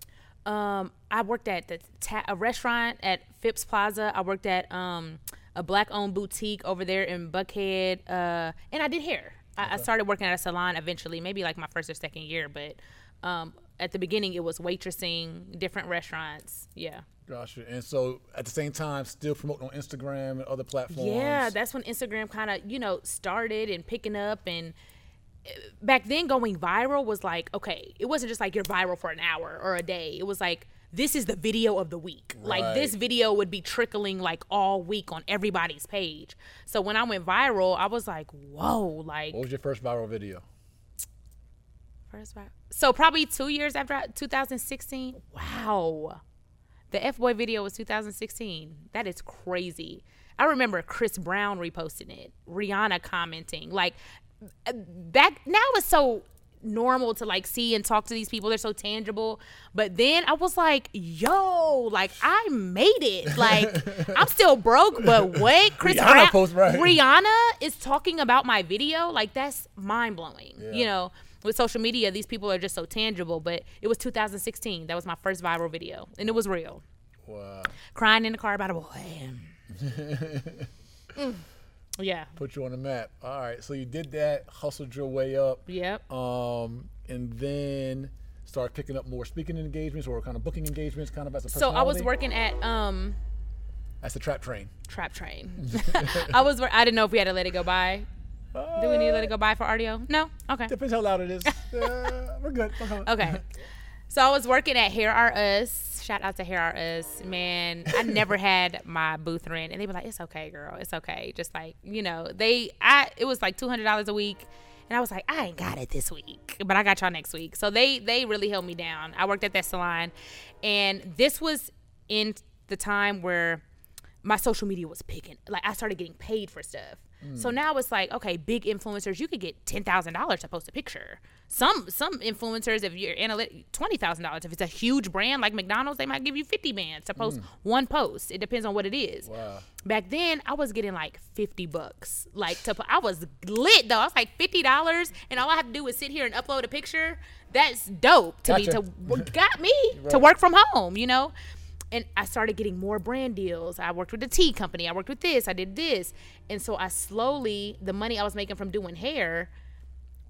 Um, I worked at the ta- a restaurant at Phipps Plaza. I worked at um a black owned boutique over there in Buckhead. Uh, and I did hair. I, I started working at a salon eventually, maybe like my first or second year. But um, at the beginning, it was waitressing, different restaurants. Yeah. Gotcha. And so at the same time, still promoting on Instagram and other platforms. Yeah, that's when Instagram kind of, you know, started and picking up. And uh, back then, going viral was like, okay, it wasn't just like you're viral for an hour or a day. It was like, this is the video of the week. Like, this video would be trickling like all week on everybody's page. So when I went viral, I was like, whoa, like, What was your first viral video? first viral. So probably two years after I- 2016. Wow. The F Boy video was 2016. That is crazy. I remember Chris Brown reposting it, Rihanna commenting. Like uh, back now it's so normal to like see and talk to these people. They're so tangible. But then I was like, yo, like I made it. Like I'm still broke, but what? Chris Rihanna Brown post- right. Rihanna is talking about my video. Like that's mind blowing. You know, with social media, these people are just so tangible. But it was 2016. That was my first viral video, and it was real. Wow. Crying in the car about a boy. Mm. Yeah. Put you on the map. All right. So you did that, hustled your way up. Yep. Um, and then started picking up more speaking engagements or kind of booking engagements, kind of as a So I was working at um That's the trap train. Trap Train. I was. I didn't know if we had to let it go by. Do we need to let it go by for audio? No. Okay. Depends how loud it is. uh, we're good. Okay. So I was working at Hair Are Us. Shout out to Hair Are Us. Man, I never had my booth rent. And they were like, it's okay, girl. It's okay. Just like, you know, they, I, it was like $200 a week. And I was like, I ain't got it this week, but I got y'all next week. So they, they really held me down. I worked at that salon. And this was in the time where my social media was picking. Like I started getting paid for stuff. So mm. now it's like, okay, big influencers, you could get ten thousand dollars to post a picture. Some some influencers, if you're analytic, twenty thousand dollars. If it's a huge brand like McDonald's, they might give you fifty bands to post mm. one post. It depends on what it is. Wow. Back then, I was getting like fifty bucks. Like to, I was lit though. I was like fifty dollars, and all I have to do is sit here and upload a picture. That's dope to Gotcha. me. To got me to work from home. You know and I started getting more brand deals. I worked with the tea company. I worked with this. I did this, and so I slowly the money I was making from doing hair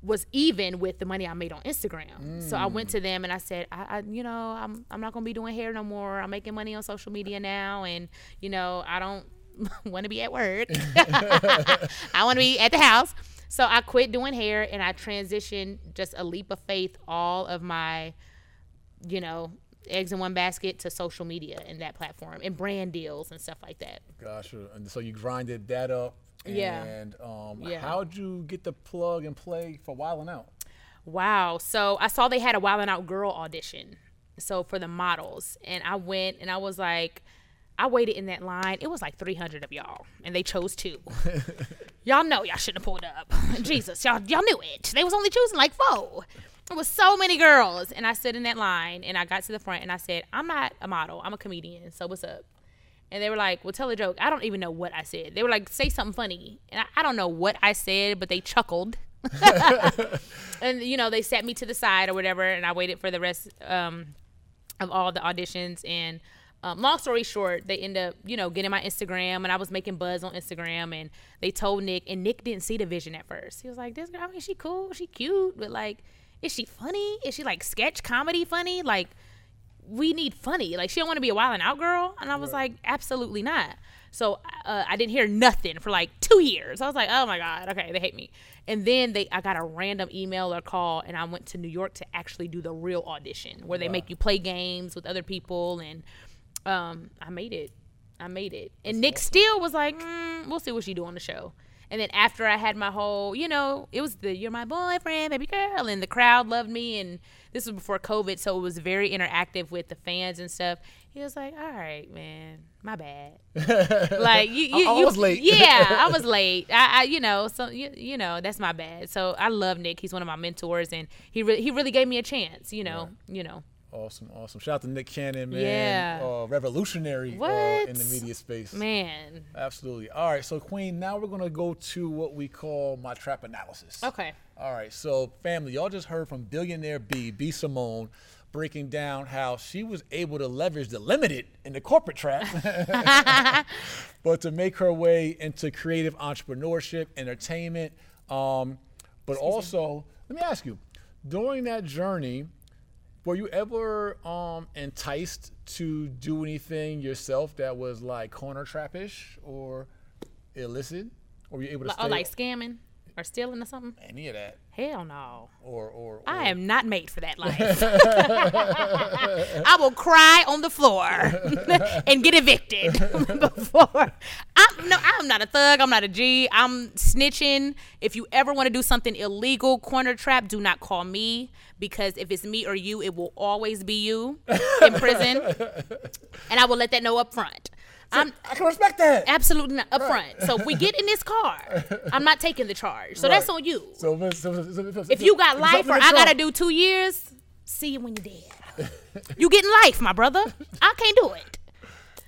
was even with the money I made on Instagram. So I went to mm. them and I said, I, I you know, I'm I'm not gonna be doing hair no more. I'm making money on social media now, and you know, I don't want to be at work. I want to be at the house. So I quit doing hair and I transitioned just a leap of faith all of my, you know, eggs in one basket to social media and that platform and brand deals and stuff like that. Gotcha. And so you grinded that up. Yeah. And um, Yeah. how'd you get the plug and play for Wild 'N Out? Wow. So I saw they had a Wild 'N Out Girl audition. So for the models. And I went and I was like, I waited in that line. It was like 300 of y'all, and they chose two. y'all know y'all shouldn't have pulled up. Jesus, y'all y'all knew it. They was only choosing like four. Was so many girls, and I stood in that line, and I got to the front, and I said, "I'm not a model. I'm a comedian. So what's up?" And they were like, "Well, tell a joke." I don't even know what I said. They were like, "Say something funny," and I, I don't know what I said, but they chuckled. and you know they sat me to the side or whatever and i waited for the rest um, of all the auditions and um, long story short they end up you know getting my instagram and i was making buzz on instagram and they told nick and nick didn't see the vision at first he was like this girl I mean, she cool she cute but like is she funny is she like sketch comedy funny like we need funny. Like she don't want to be a Wild 'N Out girl. And I was like, absolutely not. So uh, I didn't hear nothing for like two years. I was like, oh my god, okay, they hate me. And then they, I got a random email or call, and I went to New York to actually do the real audition where they make you play games with other people, and um, I made it. I made it. And Nick still was like, mm, we'll see what you do on the show. And then after I had my whole, you know, it was the you're my boyfriend, baby girl, and the crowd loved me. And this was before COVID, so it was very interactive with the fans and stuff. He was like, "All right, man, my bad." like you, you, I you was late. Yeah, I was late. I, I, you know, so you, you know, that's my bad. So I love Nick. He's one of my mentors, and he really, he really gave me a chance. You know, you know. Awesome, awesome. Shout out to Nick Cannon, man. Yeah. Uh, revolutionary uh, in the media space. Man. Absolutely. All right, so Queen, now we're gonna go to what we call my trap analysis. Okay. All right, so family, y'all just heard from billionaire B, B Simone, breaking down how she was able to leverage the limited in the corporate trap, but to make her way into creative entrepreneurship, entertainment. Um, but also, let me ask you, during that journey, were you ever um, enticed to do anything yourself that was like corner trappish or illicit? Or were you able to Like, oh, like scamming or stealing or something? any of that? Hell no. Or, or, or I am not made for that life. I will cry on the floor and get evicted before. I'm no, I'm not a thug. I'm not a G. I'm snitching. If you ever want to do something illegal, corner trap, do not call me because if it's me or you, it will always be you in prison, and I will let that know up front. I'm I can respect that. absolutely not up front. So if we get in this car, I'm not taking the charge. So that's on you. So, if- so, so, so, so, If you got life or I gotta do two years, see you when you're dead. you getting life, my brother. I can't do it.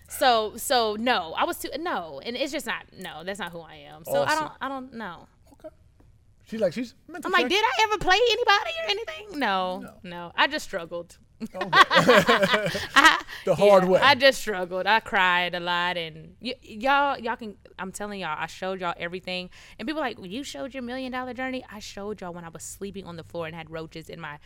So so no, I was too no, and it's just not no. That's not who I am. So I don't I don't know. Okay. She's like, she's meant I'm like, did I ever play anybody or anything? No, no. I just struggled. Oh the hard Yeah, way. I just struggled. I cried a lot, and y- y'all, y'all can. I'm telling y'all, I showed y'all everything, and people like, well, you showed your million dollar journey. I showed y'all when I was sleeping on the floor and had roaches in my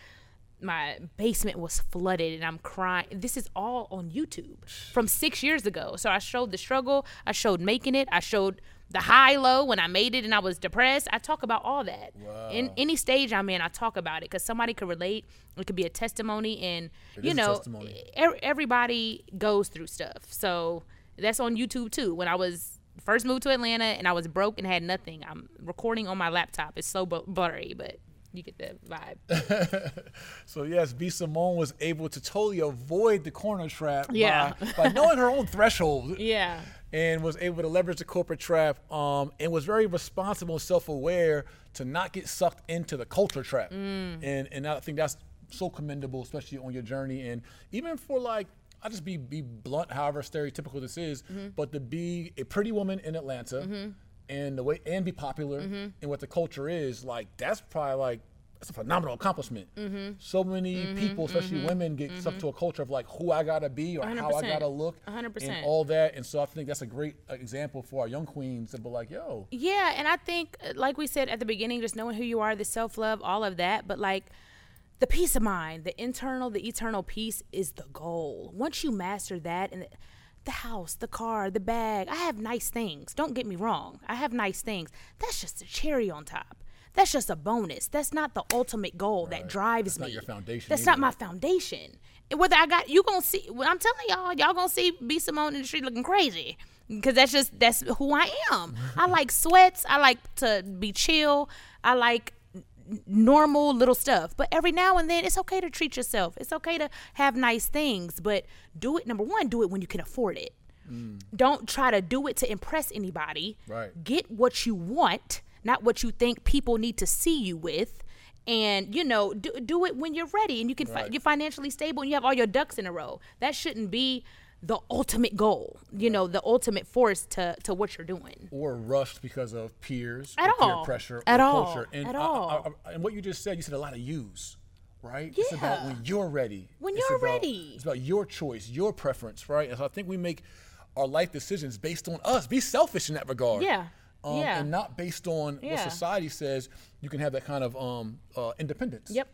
my basement was flooded and I'm crying. This is all on YouTube from six years ago. So I showed the struggle. I showed making it. I showed the high low when I made it and I was depressed. I talk about all that. In any stage I'm in, I talk about it because somebody could relate. It could be a testimony, and you know, er- everybody goes through stuff. So that's on YouTube too. When I was first moved to Atlanta and I was broke and had nothing, I'm recording on my laptop. It's so blurry, but you get the vibe. So yes, B Simone was able to totally avoid the corner trap Yeah. by, by knowing her own threshold yeah. and was able to leverage the corporate trap um, and was very responsible and self-aware to not get sucked into the culture trap. Mm. And and I think that's so commendable, especially on your journey and even for like I'll just be be blunt, however stereotypical this is, Mm-hmm. but to be a pretty woman in Atlanta and the way and be popular Mm-hmm. and what the culture is, like that's probably like that's a phenomenal accomplishment. Mm-hmm. So many people, especially women, get sucked to a culture of like who I gotta be or how I gotta look, A hundred and percent. all that. And so I think that's a great uh, example for our young queens to be like, yo, Yeah, and I think, uh, like we said at the beginning, just knowing who you are, the self love, all of that. But like the peace of mind, the internal, the eternal peace is the goal. Once you master that, and the, house, the car, the bag, I have nice things. Don't get me wrong, I have nice things. That's just a cherry on top. That's just a bonus. That's not the ultimate goal that drives That's not me. your foundation That's either. not my foundation. Whether I got you gonna see, I'm telling y'all, y'all gonna see B Simone in the street looking crazy because that's just that's who I am. I like sweats. I like to be chill. I like normal little stuff. But every now and then, it's okay to treat yourself. It's okay to have nice things, but do it. Number one, do it when you can afford it. Mm. Don't try to do it to impress anybody. Right. Get what you want, not what you think people need to see you with. And you know, do, do it when you're ready and you can fi- you're financially stable and you have all your ducks in a row. That shouldn't be the ultimate goal. You know, the ultimate force to to what you're doing. or rushed because of peers, At or peer pressure, At all. culture. And At I- I- all. I- and what you just said, you said a lot of use, right? Yeah. It's about when you're ready. When It's you're about- ready. It's about your choice, your preference, right? And so I think we make our life decisions based on us. Be selfish in that regard. Yeah. Um, Yeah. And not based on what society says you can have that kind of um, uh, independence. Yep.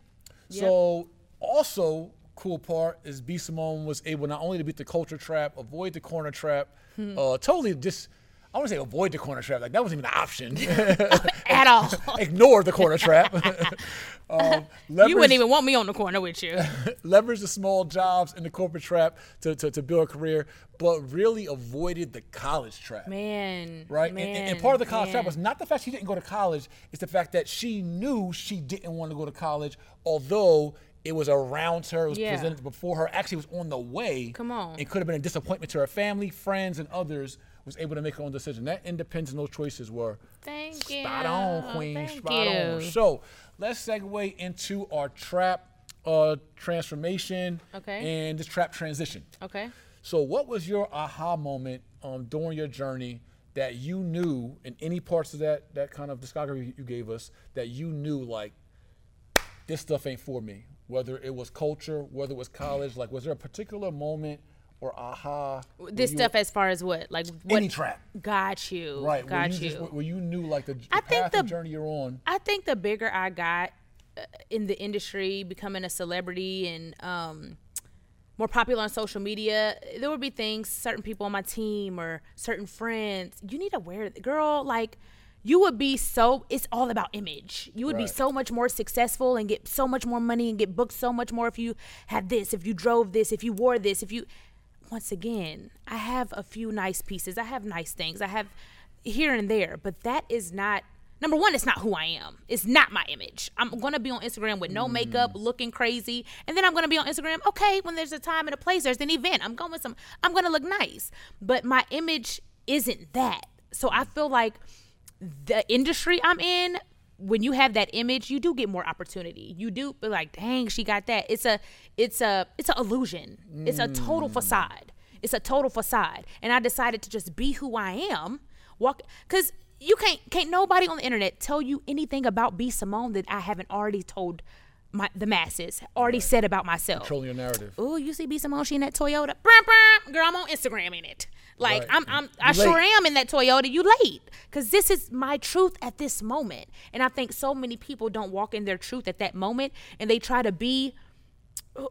Yep. So also cool part is B Simone was able not only to beat the culture trap, avoid the corner trap, Hmm. uh, totally just I want to say avoid the corner trap. Like that wasn't even an option. At all. Ignore the corner trap. um, you wouldn't even want me on the corner with you. leverage the small jobs in the corporate trap to, to, to build a career, but really avoided the college trap. Man. Right, Man, and, and part of the college trap was not the fact she didn't go to college; it's the fact that she knew she didn't want to go to college, although it was around her, it was Yeah. presented before her, actually was on the way. Come on. It could have been a disappointment to her family, friends, and others. Was able to make her own decision. That independence and those choices were Thank you. spot on, queen. Thank spot on. you. So let's segue into our trap uh, transformation Okay. and this trap transition. Okay. So, what was your aha moment um, during your journey that you knew in any parts of that that kind of discography you gave us that you knew like this stuff ain't for me? Whether it was culture, whether it was college, like was there a particular moment or aha? This stuff as far as what? Like what? any trap, Got you. right? where Got you, you. just- where you knew like the, the I think path the- journey you're on. I think the bigger I got uh, in the industry, becoming a celebrity and um, more popular on social media, there would be things, certain people on my team or certain friends, you need to wear it. Girl, like, you would be so, it's all about image. You would be so much more successful and get so much more money and get booked so much more if you had this, if you drove this, if you wore this, if you, once again, I have a few nice pieces. I have nice things. I have here and there, but that is not number one, it's not who I am. It's not my image. I'm gonna be on Instagram with no mm. makeup, looking crazy, and then I'm gonna be on Instagram. Okay, when there's a time and a place, there's an event. I'm going with some. I'm gonna look nice, but my image isn't that. So I feel like the industry I'm in. When you have that image, you do get more opportunity. You do be like, dang, she got that. It's a, it's a, it's an illusion. It's a total mm. facade. It's a total facade. And I decided to just be who I am. Walk, cause you can't can't nobody on the internet tell you anything about B Simone that I haven't already told my the masses, already said about myself. Controlling your narrative. Oh, you see B Simone, she in that Toyota. Brum, brum. Girl, I'm on Instagram in it. Like Right. I'm, I'm I You sure late. am in that Toyota. You late, cause this is my truth at this moment, and I think so many people don't walk in their truth at that moment, and they try to be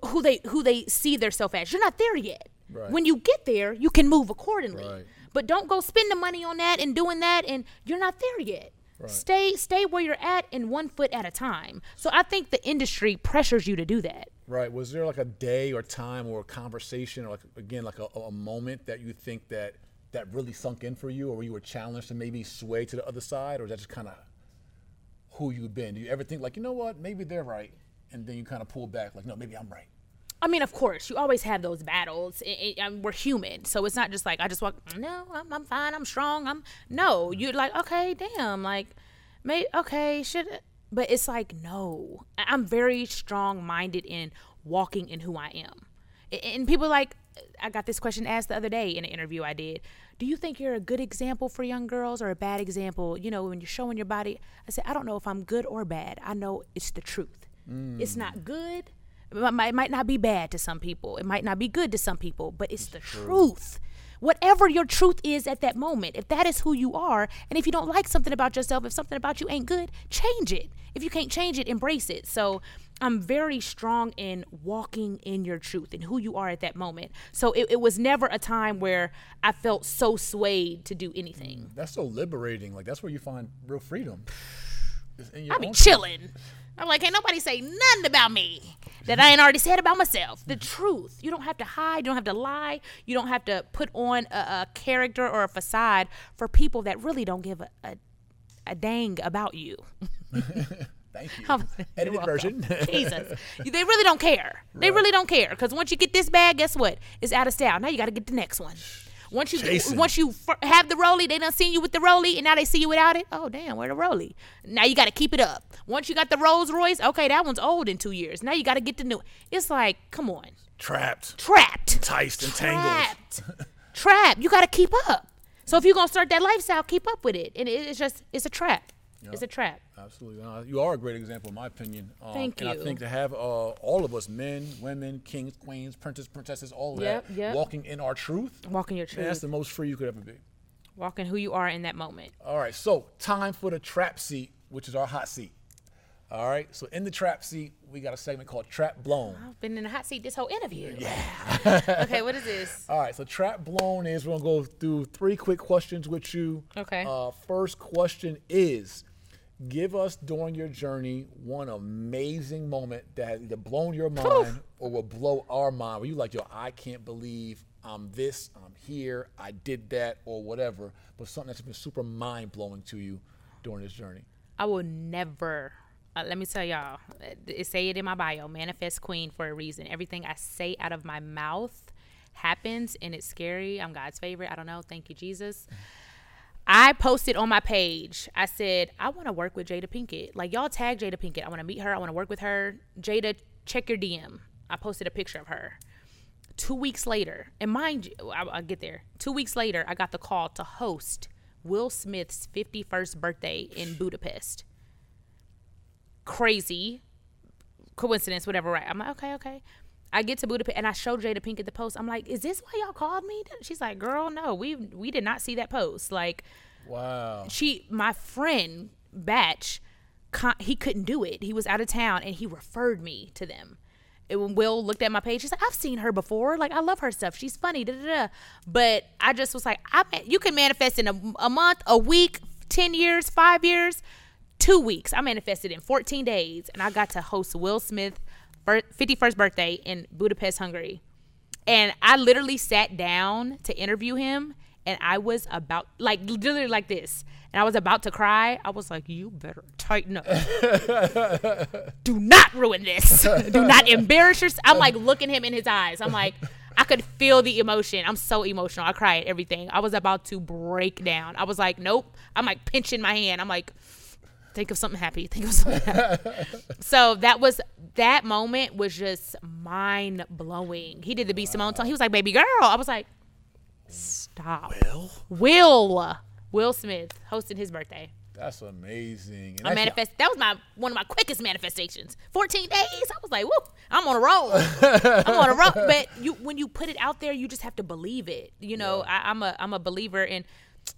who they who they see themselves as. You're not there yet. Right. When you get there, you can move accordingly. Right. But don't go spend the money on that and doing that, and you're not there yet. Stay stay where you're at, and one foot at a time. So I think the industry pressures you to do that. Right. Was there like a day or time or a conversation or like again like a, a moment that you think that that really sunk in for you, or you were challenged to maybe sway to the other side, or is that just kind of who you've been? Do you ever think like, you know what, maybe they're right, and then you kind of pull back, like, no, maybe I'm right. I mean, of course, you always have those battles. I- I- I we're human, so it's not just like I just walk. No, I'm, I'm fine. I'm strong. I'm no. Mm-hmm. You're like, okay, damn, like, may okay, should. But it's like no. I'm very strong minded in walking in who I am, and people like. I got this question asked the other day in an interview I did. Do you think you're a good example for young girls or a bad example? You know, when you're showing your body. I said, I don't know if I'm good or bad. I know it's the truth. Mm. It's not good. It might, it might not be bad to some people. It might not be good to some people, but it's the truth. Whatever your truth is at that moment, if that is who you are, and if you don't like something about yourself, if something about you ain't good, change it. If you can't change it, embrace it. So I'm very strong in walking in your truth and who you are at that moment. So it, it was never a time where I felt so swayed to do anything. That's so liberating. Like that's where you find real freedom. It's I be chilling. I'm like, ain't nobody say nothing about me that I ain't already said about myself. The truth. You don't have to hide. You don't have to lie. You don't have to put on a, a character or a facade for people that really don't give a, a, a dang about you. Thank you. Edited welcome. version. Jesus. They really don't care. They really don't care. Because once you get this bag, guess what? It's out of style. Now you got to get the next one. Once you once you f- have the rollie, they done seen you with the rollie, and now they see you without it. Oh damn, where the rollie? Now you got to keep it up. Once you got the Rolls Royce, okay, that one's old in two years. Now you got to get the new. It's like, come on, Trapped. trapped, Enticed, entangled. trapped, trapped. You got to keep up. So if you're gonna start that lifestyle, keep up with it. And it's just, it's a trap. It's a trap. Absolutely. Uh, you are a great example, in my opinion. Um, Thank you. and I think to have uh, all of us, men, women, kings, queens, princes, princesses, all of Yep, that, yep. walking in our truth, Walking your truth. that's the most free you could ever be. Walking who you are in that moment. All right, so time for the trap seat, which is our hot seat. All right, so in the trap seat, we got a segment called Trap Blown. I've been in the hot seat this whole interview. Yeah. okay, what is this? All right, so Trap Blown is we're gonna go through three quick questions with you. Okay. Uh, first question is give us during your journey one amazing moment that has either blown your mind or will blow our mind where you like, yo, I can't believe I'm this, I'm here, I did that, or whatever, but something that's been super mind blowing to you during this journey. I will never uh, let me tell y'all, it say it in my bio, manifest queen for a reason. Everything I say out of my mouth happens and it's scary. I'm God's favorite. I don't know. Thank you, Jesus. I posted on my page. I said, I want to work with Jada Pinkett. Like y'all tag Jada Pinkett. I want to meet her. I want to work with her. Jada, check your DM. I posted a picture of her. Two weeks later, and mind you, I'll, I'll get there. Two weeks later, I got the call to host Will Smith's 51st birthday in Budapest. Crazy coincidence, whatever, right? I'm like, okay, okay. I get to Budapest and I show Jada Pinkett the post. I'm like, is this why y'all called me? She's like, girl, no, we we did not see that post. Like, Wow. she, my friend Batch, con- he couldn't do it. He was out of town and he referred me to them. And when Will looked at my page, he's like, I've seen her before. Like, I love her stuff. She's funny. Da, da, da. But I just was like, I you can manifest in a, a month, a week, 10 years, five years, two weeks. I manifested in 14 days and I got to host Will Smith 51st birthday in Budapest, Hungary. And I literally sat down to interview him and I was about like literally like this. And I was about to cry. I was like, "You better tighten up. Do not ruin this. Do not embarrass yourself." I'm like looking him in his eyes. I'm like, I could feel the emotion. I'm so emotional. I cry at everything. I was about to break down. I was like, "Nope." I'm like pinching my hand. I'm like, think of something happy. Think of something happy. so that was that moment was just mind blowing. He did the B Simone song. He was like, "Baby girl." I was like, "Stop." Will? Will Will Smith hosted his birthday. That's amazing. And I manifest. That was my one of my quickest manifestations. Fourteen days. I was like, "Whoop! I'm on a roll. I'm on a roll." But you, when you put it out there, you just have to believe it. You know, I, I'm a I'm a believer in.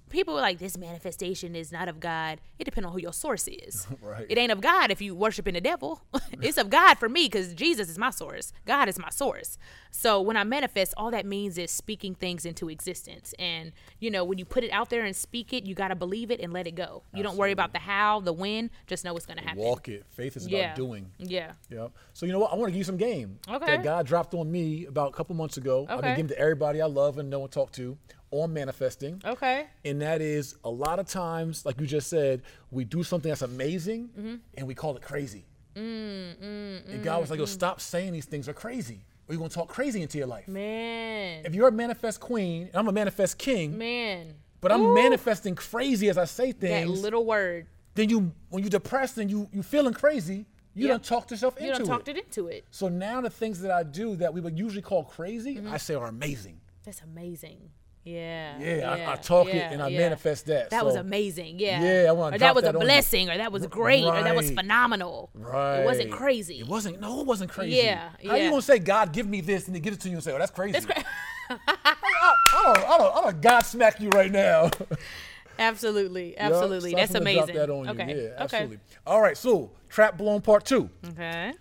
People are like, this manifestation is not of God. It depends on who your source is. Right. It ain't of God if you worshiping the devil. it's of God for me because Jesus is my source. God is my source. So when I manifest, all that means is speaking things into existence. And you know, when you put it out there and speak it, you got to believe it and let it go. You don't worry about the how, the when. Just know what's going to happen. walk it. Faith is about yeah. doing. Yeah. Yep. So you know what? I want to give you some game Okay. that God dropped on me about a couple months ago. Okay. I've been giving to everybody I love and know and talk to on manifesting. Okay. And that is a lot of times, like you just said, we do something that's amazing Mm-hmm. and we call it crazy. Mm, and God was like, yo, stop saying these things are crazy. Or you're going to talk crazy into your life. Man. If you're a manifest queen and I'm a manifest king, Man. but I'm Ooh. manifesting crazy as I say things. That little word. then you, when you're depressed and you, you feeling crazy, you Yep. don't talk yourself into it. You don't talk it into it. So now the things that I do that we would usually call crazy, Mm-hmm. I say are amazing. That's amazing. Yeah. Yeah, I- I talk it and I manifest that, That was amazing. Yeah. Yeah, I wanna Or drop that was that a blessing, or that was great, or that was phenomenal. Right. It wasn't crazy. It wasn't. No, it wasn't crazy. Yeah, How you yeah. gonna say God give me this and then give it to you and say, oh, that's crazy? That's cra- I, I don't, I don't, I don't God smack you right now. absolutely, absolutely. so That's amazing. Drop that on you. okay. Yeah, absolutely. Okay. All right, so trap blown part two. Okay.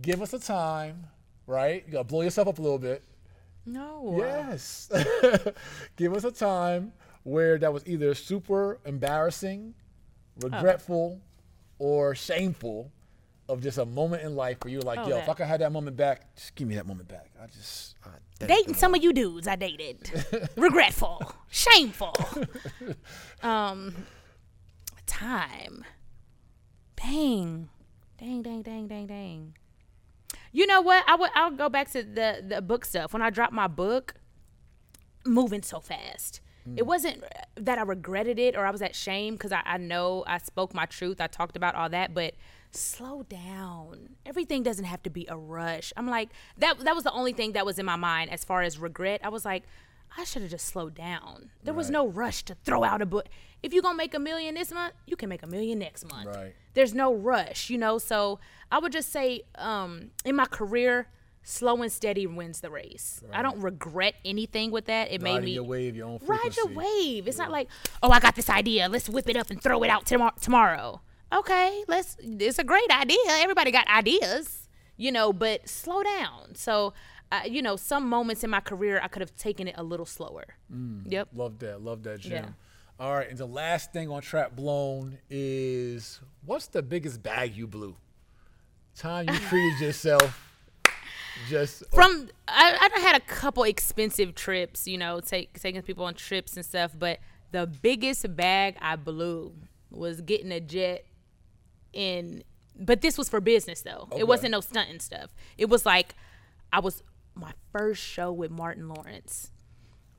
Give us a time, right? You gotta blow yourself up a little bit. No. Yes. Give us a time where that was either super embarrassing, regretful, or shameful of just a moment in life where you're like, Oh, yo, if. I could have that moment back, just give me that moment back. I just I, Dating some of you dudes I dated. Regretful. Shameful. Um time. Dang. Dang, dang, dang, dang, dang. You know what? I would I'll go back to the the book stuff. When I dropped my book, moving so fast. Mm. It wasn't that I regretted it or I was at shame because I, I know I spoke my truth. I talked about all that, but slow down. Everything doesn't have to be a rush. I'm like that. That was the only thing that was in my mind as far as regret. I was like, I should have just slowed down. There was no rush to throw out a book. If you're gonna make a million this month, you can make a million next month. Right. There's no rush, you know. So I would just say, um, in my career, slow and steady wins the race. I don't regret anything with that. It made me your wave, your own ride your wave. It's not like, oh, I got this idea. Let's whip it up and throw it out tomorrow. tomorrow. Okay, let's. It's a great idea. Everybody got ideas, you know, but slow down. So, uh, you know, some moments in my career, I could have taken it a little slower. Yep. Love that. Love that, Jim. Yeah. All right, and the last thing on trap blown is what's the biggest bag you blew? Time you treated yourself. Just From I, I had a couple expensive trips, you know, take taking people on trips and stuff, but the biggest bag I blew was getting a jet in but this was for business though. Okay. It wasn't no stunt and stuff. It was like I was my first show with Martin Lawrence.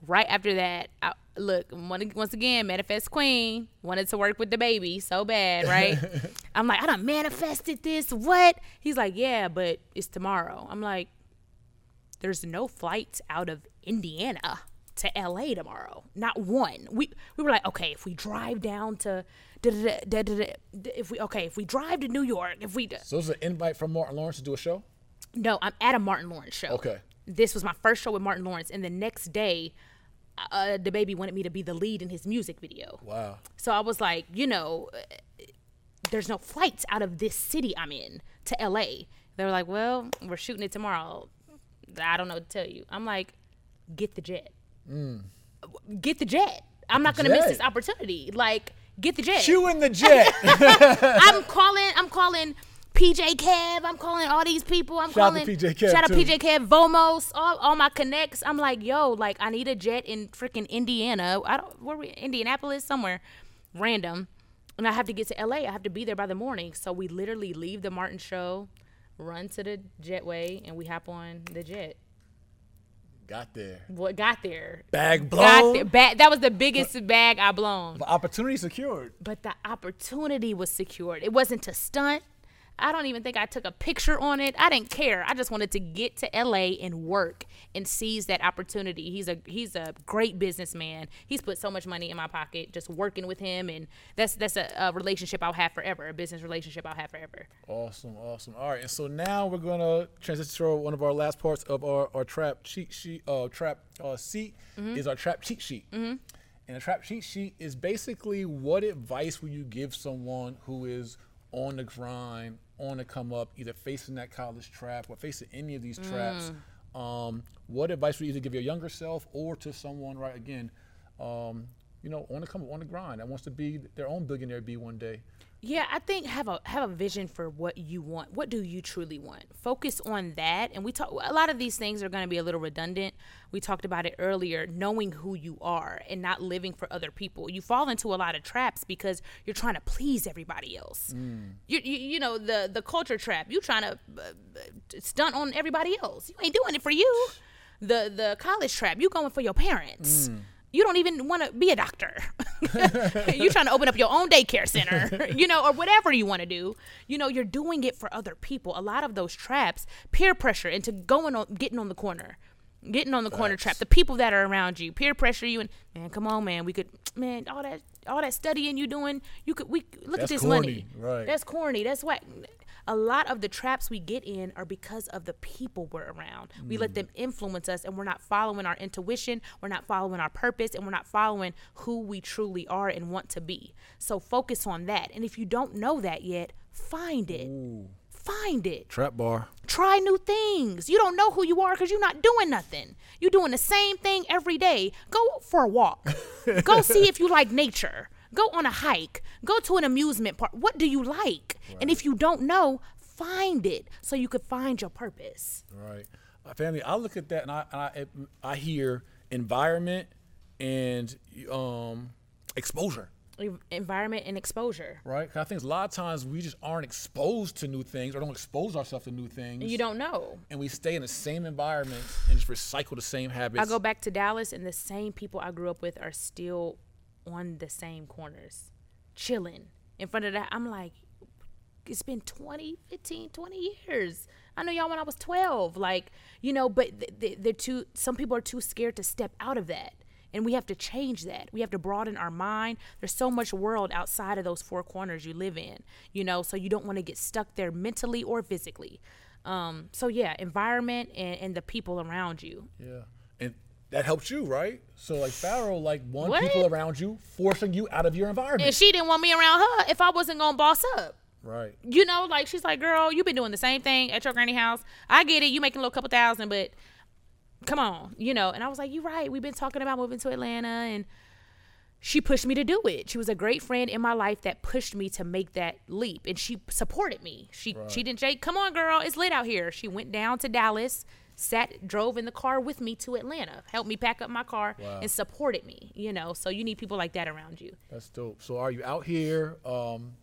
Right after that, I, look one- once again, manifest queen wanted to work with DaBaby so bad, right? I'm like, I done manifested this. What? He's like, yeah, but it's tomorrow. I'm like, there's no flights out of Indiana to LA tomorrow. Not one. We we were like, okay, if we drive down to da- da- da- if we okay, if we drive to New York, if we So this is an invite from Martin Lawrence to do a show. No, I'm at a Martin Lawrence show. Okay. This was my first show with Martin Lawrence, and the next day, uh, DaBaby wanted me to be the lead in his music video. Wow. So I was like, you know, uh, there's no flights out of this city I'm in to LA. They were like, well, we're shooting it tomorrow. I don't know what to tell you. I'm like, get the jet. Get the jet. I'm not gonna miss this opportunity. Like, get the jet. Chew in the jet. I'm calling. I'm calling PJ Kev. I'm calling all these people. I'm Shout out calling. to PJ Kev, Shout out. PJ Kev, Vomos, all, all my connects. I'm like, yo, like I need a jet in freaking Indiana. I don't. Where we? Indianapolis, somewhere, random. And I have to get to LA. I have to be there by the morning. So we literally leave the Martin show, run to the jetway, and we hop on the jet. Got there. What got there? Bag Got blown. there. Ba- that was the biggest bag I blown. But opportunity secured. but the opportunity was secured. It wasn't to stunt. I don't even think I took a picture on it. I didn't care. I just wanted to get to LA and work and seize that opportunity. He's a he's a great businessman. He's put so much money in my pocket just working with him and that's that's a, a relationship I'll have forever, a business relationship I'll have forever. Awesome, awesome. All right, and so now we're gonna transition to one of our last parts of our, our trap cheat sheet. Uh, trap uh, seat is our trap cheat sheet. And a trap cheat sheet is basically what advice would you give someone who is on the grind, on the come up, either facing that college trap or facing any of these traps. Um, what advice would you either give your younger self or to someone right again, um, you know, on the come up, on the grind that wants to be their own billionaire be one day? Yeah, I think have a have a vision for what you want. What do you truly want? Focus on that. And we talk a lot of these things are going to be a little redundant. We talked about it earlier, knowing who you are and not living for other people. You fall into a lot of traps because you're trying to please everybody else. You, you you know the the culture trap. You trying to uh, uh, stunt on everybody else. You ain't doing it for you. The the college trap. You going for your parents. You don't even want to be a doctor. you're trying to open up your own daycare center, you know, or whatever you want to do. You know, you're doing it for other people. A lot of those traps, peer pressure into going on, getting on the corner, getting on the corner trap. The people that are around you, peer pressure you, and man, come on, man, we could, man, all that, all that studying you doing, you could, we look That's at this corny, money. right. That's corny. That's what. A lot of the traps we get in are because of the people we're around. We let mm. them influence us, and we're not following our intuition. We're not following our purpose, and we're not following who we truly are and want to be. So focus on that. And if you don't know that yet, find it. Find it Trap bar. try new things. You don't know who you are because you're not doing nothing. You're doing the same thing every day. Go for a walk. Go see if you like nature. Go on a hike. Go to an amusement park. What do you like? And if you don't know, find it so you could find your purpose. Right. Uh, family, I look at that and I, and I, I hear environment and um, exposure, Environment and exposure. right? I think a lot of times we just aren't exposed to new things or don't expose ourselves to new things. You don't know. And we stay in the same environment and just recycle the same habits. I go back to Dallas, and the same people I grew up with are still on the same corners, chilling in front of that. I'm like, it's been 20, 15, 20 years. I know y'all when I was 12. Like, you know, but th- th- they're too, some people are too scared to step out of that. And we have to change that. We have to broaden our mind. There's so much world outside of those four corners you live in, you know, so you don't want to get stuck there mentally or physically. Um, so, yeah, environment and, and the people around you. Yeah. That helps you, right? So like Pharaoh, like one What? people around you, forcing you out of your environment. and she didn't want me around her if I wasn't gonna boss up. right. You know, like she's like, girl, you've been doing the same thing at your granny house. I get it, you making a little couple thousand, but come on, you know. And I was like, you're right. We've been talking about moving to Atlanta, and she pushed me to do it. She was a great friend in my life that pushed me to make that leap, and she supported me. She she didn't say, come on, girl, it's lit out here. She went down to Dallas. Sat, drove in the car with me to Atlanta, helped me pack up my car, Wow. and supported me. You know, so you need people like that around you. That's dope. So are you out here um,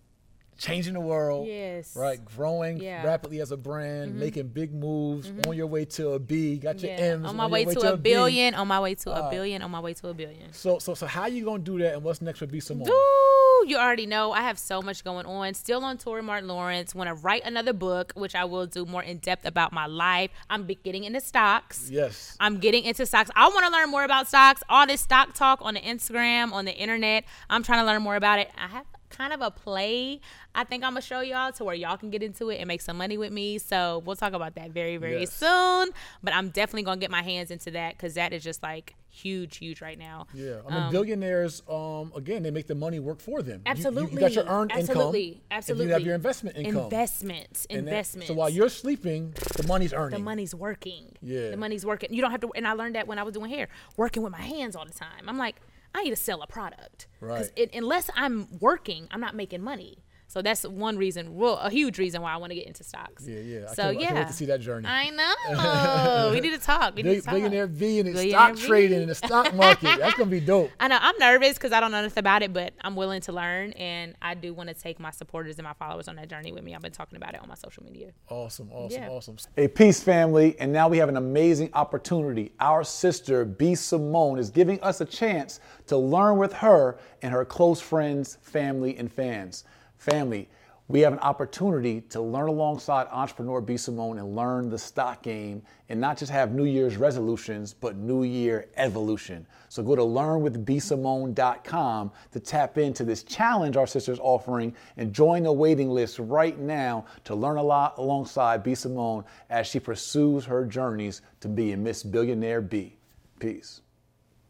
changing the world. Yes. Right, growing Yeah. Mm-hmm. rapidly as a brand, making big moves on your way to a B. Got your M's on my your way, to, a B. billion, on my way to Uh, a billion, on my way to a billion. So, so, so, how you gonna do that? And what's next for B Simone? Ooh, you already know I have so much going on. Still on tour, Martin Lawrence. Want to write another book, which I will do more in depth about my life. I'm getting into stocks. Yes. I'm getting into stocks. I want to learn more about stocks. All this stock talk on the Instagram, on the internet. I'm trying to learn more about it. I have kind of a play I think I'm gonna show y'all to where y'all can get into it and make some money with me. So we'll talk about that very, very Yes. soon. But I'm definitely gonna get my hands into that because that is just like huge, huge right now. Yeah, I mean, billionaires. Um, again, they make the money work for them. You- you- Absolutely. You, got your earned absolutely. income. Absolutely. And you have your investment income. Investments. And that- so while you're sleeping, the money's earning. the money's working. Yeah. The money's working. You don't have to and I learned that when I was doing hair, working with my hands all the time. I'm like, I need to sell a product. Right. it, unless I'm working, I'm not making money. So that's one reason, well, a huge reason why I want to get into stocks. Yeah, yeah. I So can't- I can't wait to see that journey. I know. we need to talk. We need Bill- to talk. billionaire V and Billionaire stock V. trading and the stock market. That's gonna be dope. I know I'm nervous because I don't know nothing about it, but I'm willing to learn, and I do want to take my supporters and my followers on that journey with me. I've been talking about it on my social media. Awesome, awesome, Yeah. awesome. Hey, peace, family. And now we have an amazing opportunity. Our sister, B. Simone, is giving us a chance to learn with her and her close friends, family, and fans. Family, we have an opportunity to learn alongside entrepreneur B. Simone and learn the stock game and not just have New Year's resolutions, but New Year evolution. So go to learnwithbsimone.com to tap into this challenge our sister's offering and join the waiting list right now to learn a lot alongside B. Simone as she pursues her journeys to be a Miss Billionaire B. Peace.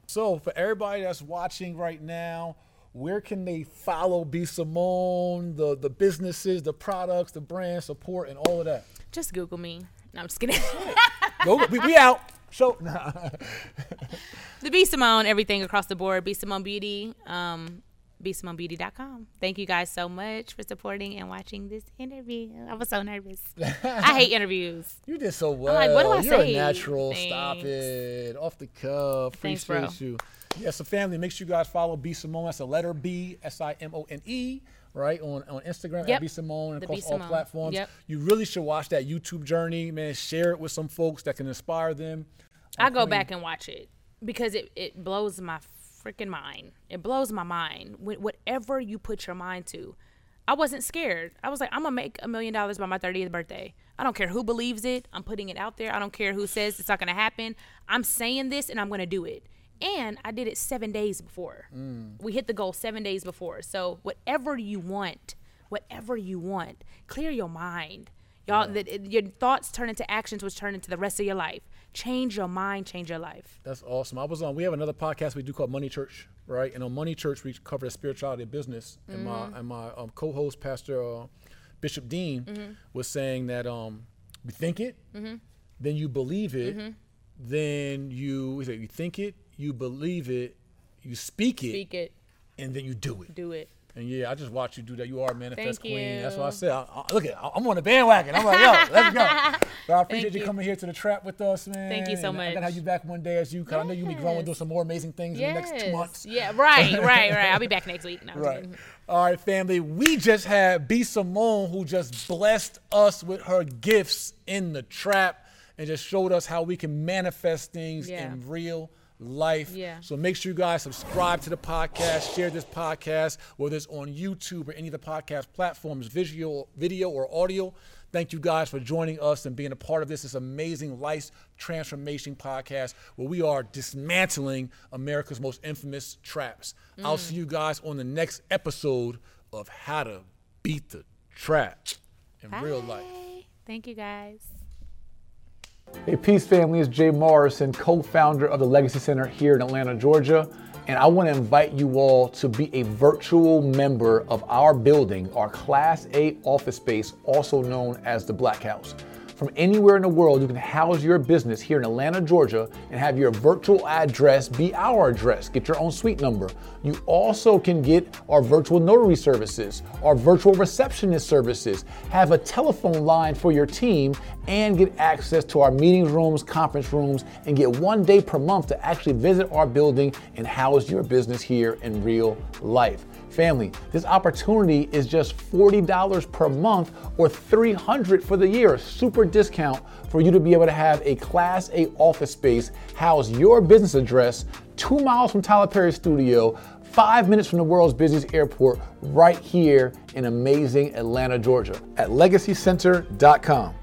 So, for everybody that's watching right now, where can they follow B. Simone, the, the businesses, the products, the brand support, and all of that? Just Google me. No, I'm just kidding. Go, we, we out. So, the B Simone, everything across the board. B Simone Beauty, um, bsimonebeauty.com. Thank you guys so much for supporting and watching this interview. I was so nervous. I hate interviews. You did so well. like, what do I You're say? a natural. Stop it. Off the cuff. Thanks, Appreciate bro. you. Yeah, so family, make sure you guys follow B Simone. That's a letter B, S I M O N E, right? On, on Instagram at B Simone and The across all platforms. Yep. You really should watch that YouTube journey, man. Share it with some folks that can inspire them. I go Queen. back and watch it because it, it blows my freaking mind. It blows my mind. Wh- Whatever you put your mind to, I wasn't scared. I was like, I'm gonna make a million dollars by my 30th birthday. I don't care who believes it. I'm putting it out there. I don't care who says it's not gonna happen. I'm saying this and I'm gonna do it. And I did it seven days before. We hit the goal seven days before. So whatever you want, whatever you want, clear your mind. Y'all, that it- your thoughts turn into actions, which turn into the rest of your life. Change your mind, change your life. That's awesome. I was on. We have another podcast we do called Money Church, right? And on Money Church, we cover the spirituality of business. And Mm-hmm. my and my um, co-host, Pastor uh, Bishop Dean, Mm-hmm. was saying that um, you think it, then you believe it, Mm-hmm. then you you think it, you believe it, you speak it, Speak it, and then you do it. do it. And yeah, I just watched you do that. You are a manifest Thank queen. That's what I said. I, I, look at, I'm on the bandwagon. I'm like, yo, let's go. So I appreciate you you. coming here to the trap with us, man. Thank you so And I gotta have you back one day as you. Cause I know you'll be growing, Yes. doing some more amazing things in the next two months. Yeah, right, right, right. I'll be back next week. No, Right. All right, family. We just had B Simone who just blessed us with her gifts in the trap and just showed us how we can manifest things Yeah. in real life. Yeah. So make sure you guys subscribe to the podcast, share this podcast, whether it's on YouTube or any of the podcast platforms, visual, video or audio. Thank you guys for joining us and being a part of this, this amazing life transformation podcast where we are dismantling America's most infamous traps. I'll mm. see you guys on the next episode of How to Beat the Trap in real life. Thank you guys. Hey, Peace Family, it's Jay Morrison, co founder of the Legacy Center here in Atlanta, Georgia. And I want to invite you all to be a virtual member of our building, our Class A office space, also known as the Black House. From anywhere in the world, you can house your business here in Atlanta, Georgia, and have your virtual address be our address. Get your own suite number. You also can get our virtual notary services, our virtual receptionist services, have a telephone line for your team, and get access to our meeting rooms, conference rooms, and get one day per month to actually visit our building and house your business here in real life. Family, this opportunity is just $40 per month or 300 for the year. Super discount for you to be able to have a Class A office space, house your business address two miles from Tyler Perry Studio, five minutes from the world's busiest airport, right here in amazing Atlanta, Georgia, at legacycenter.com.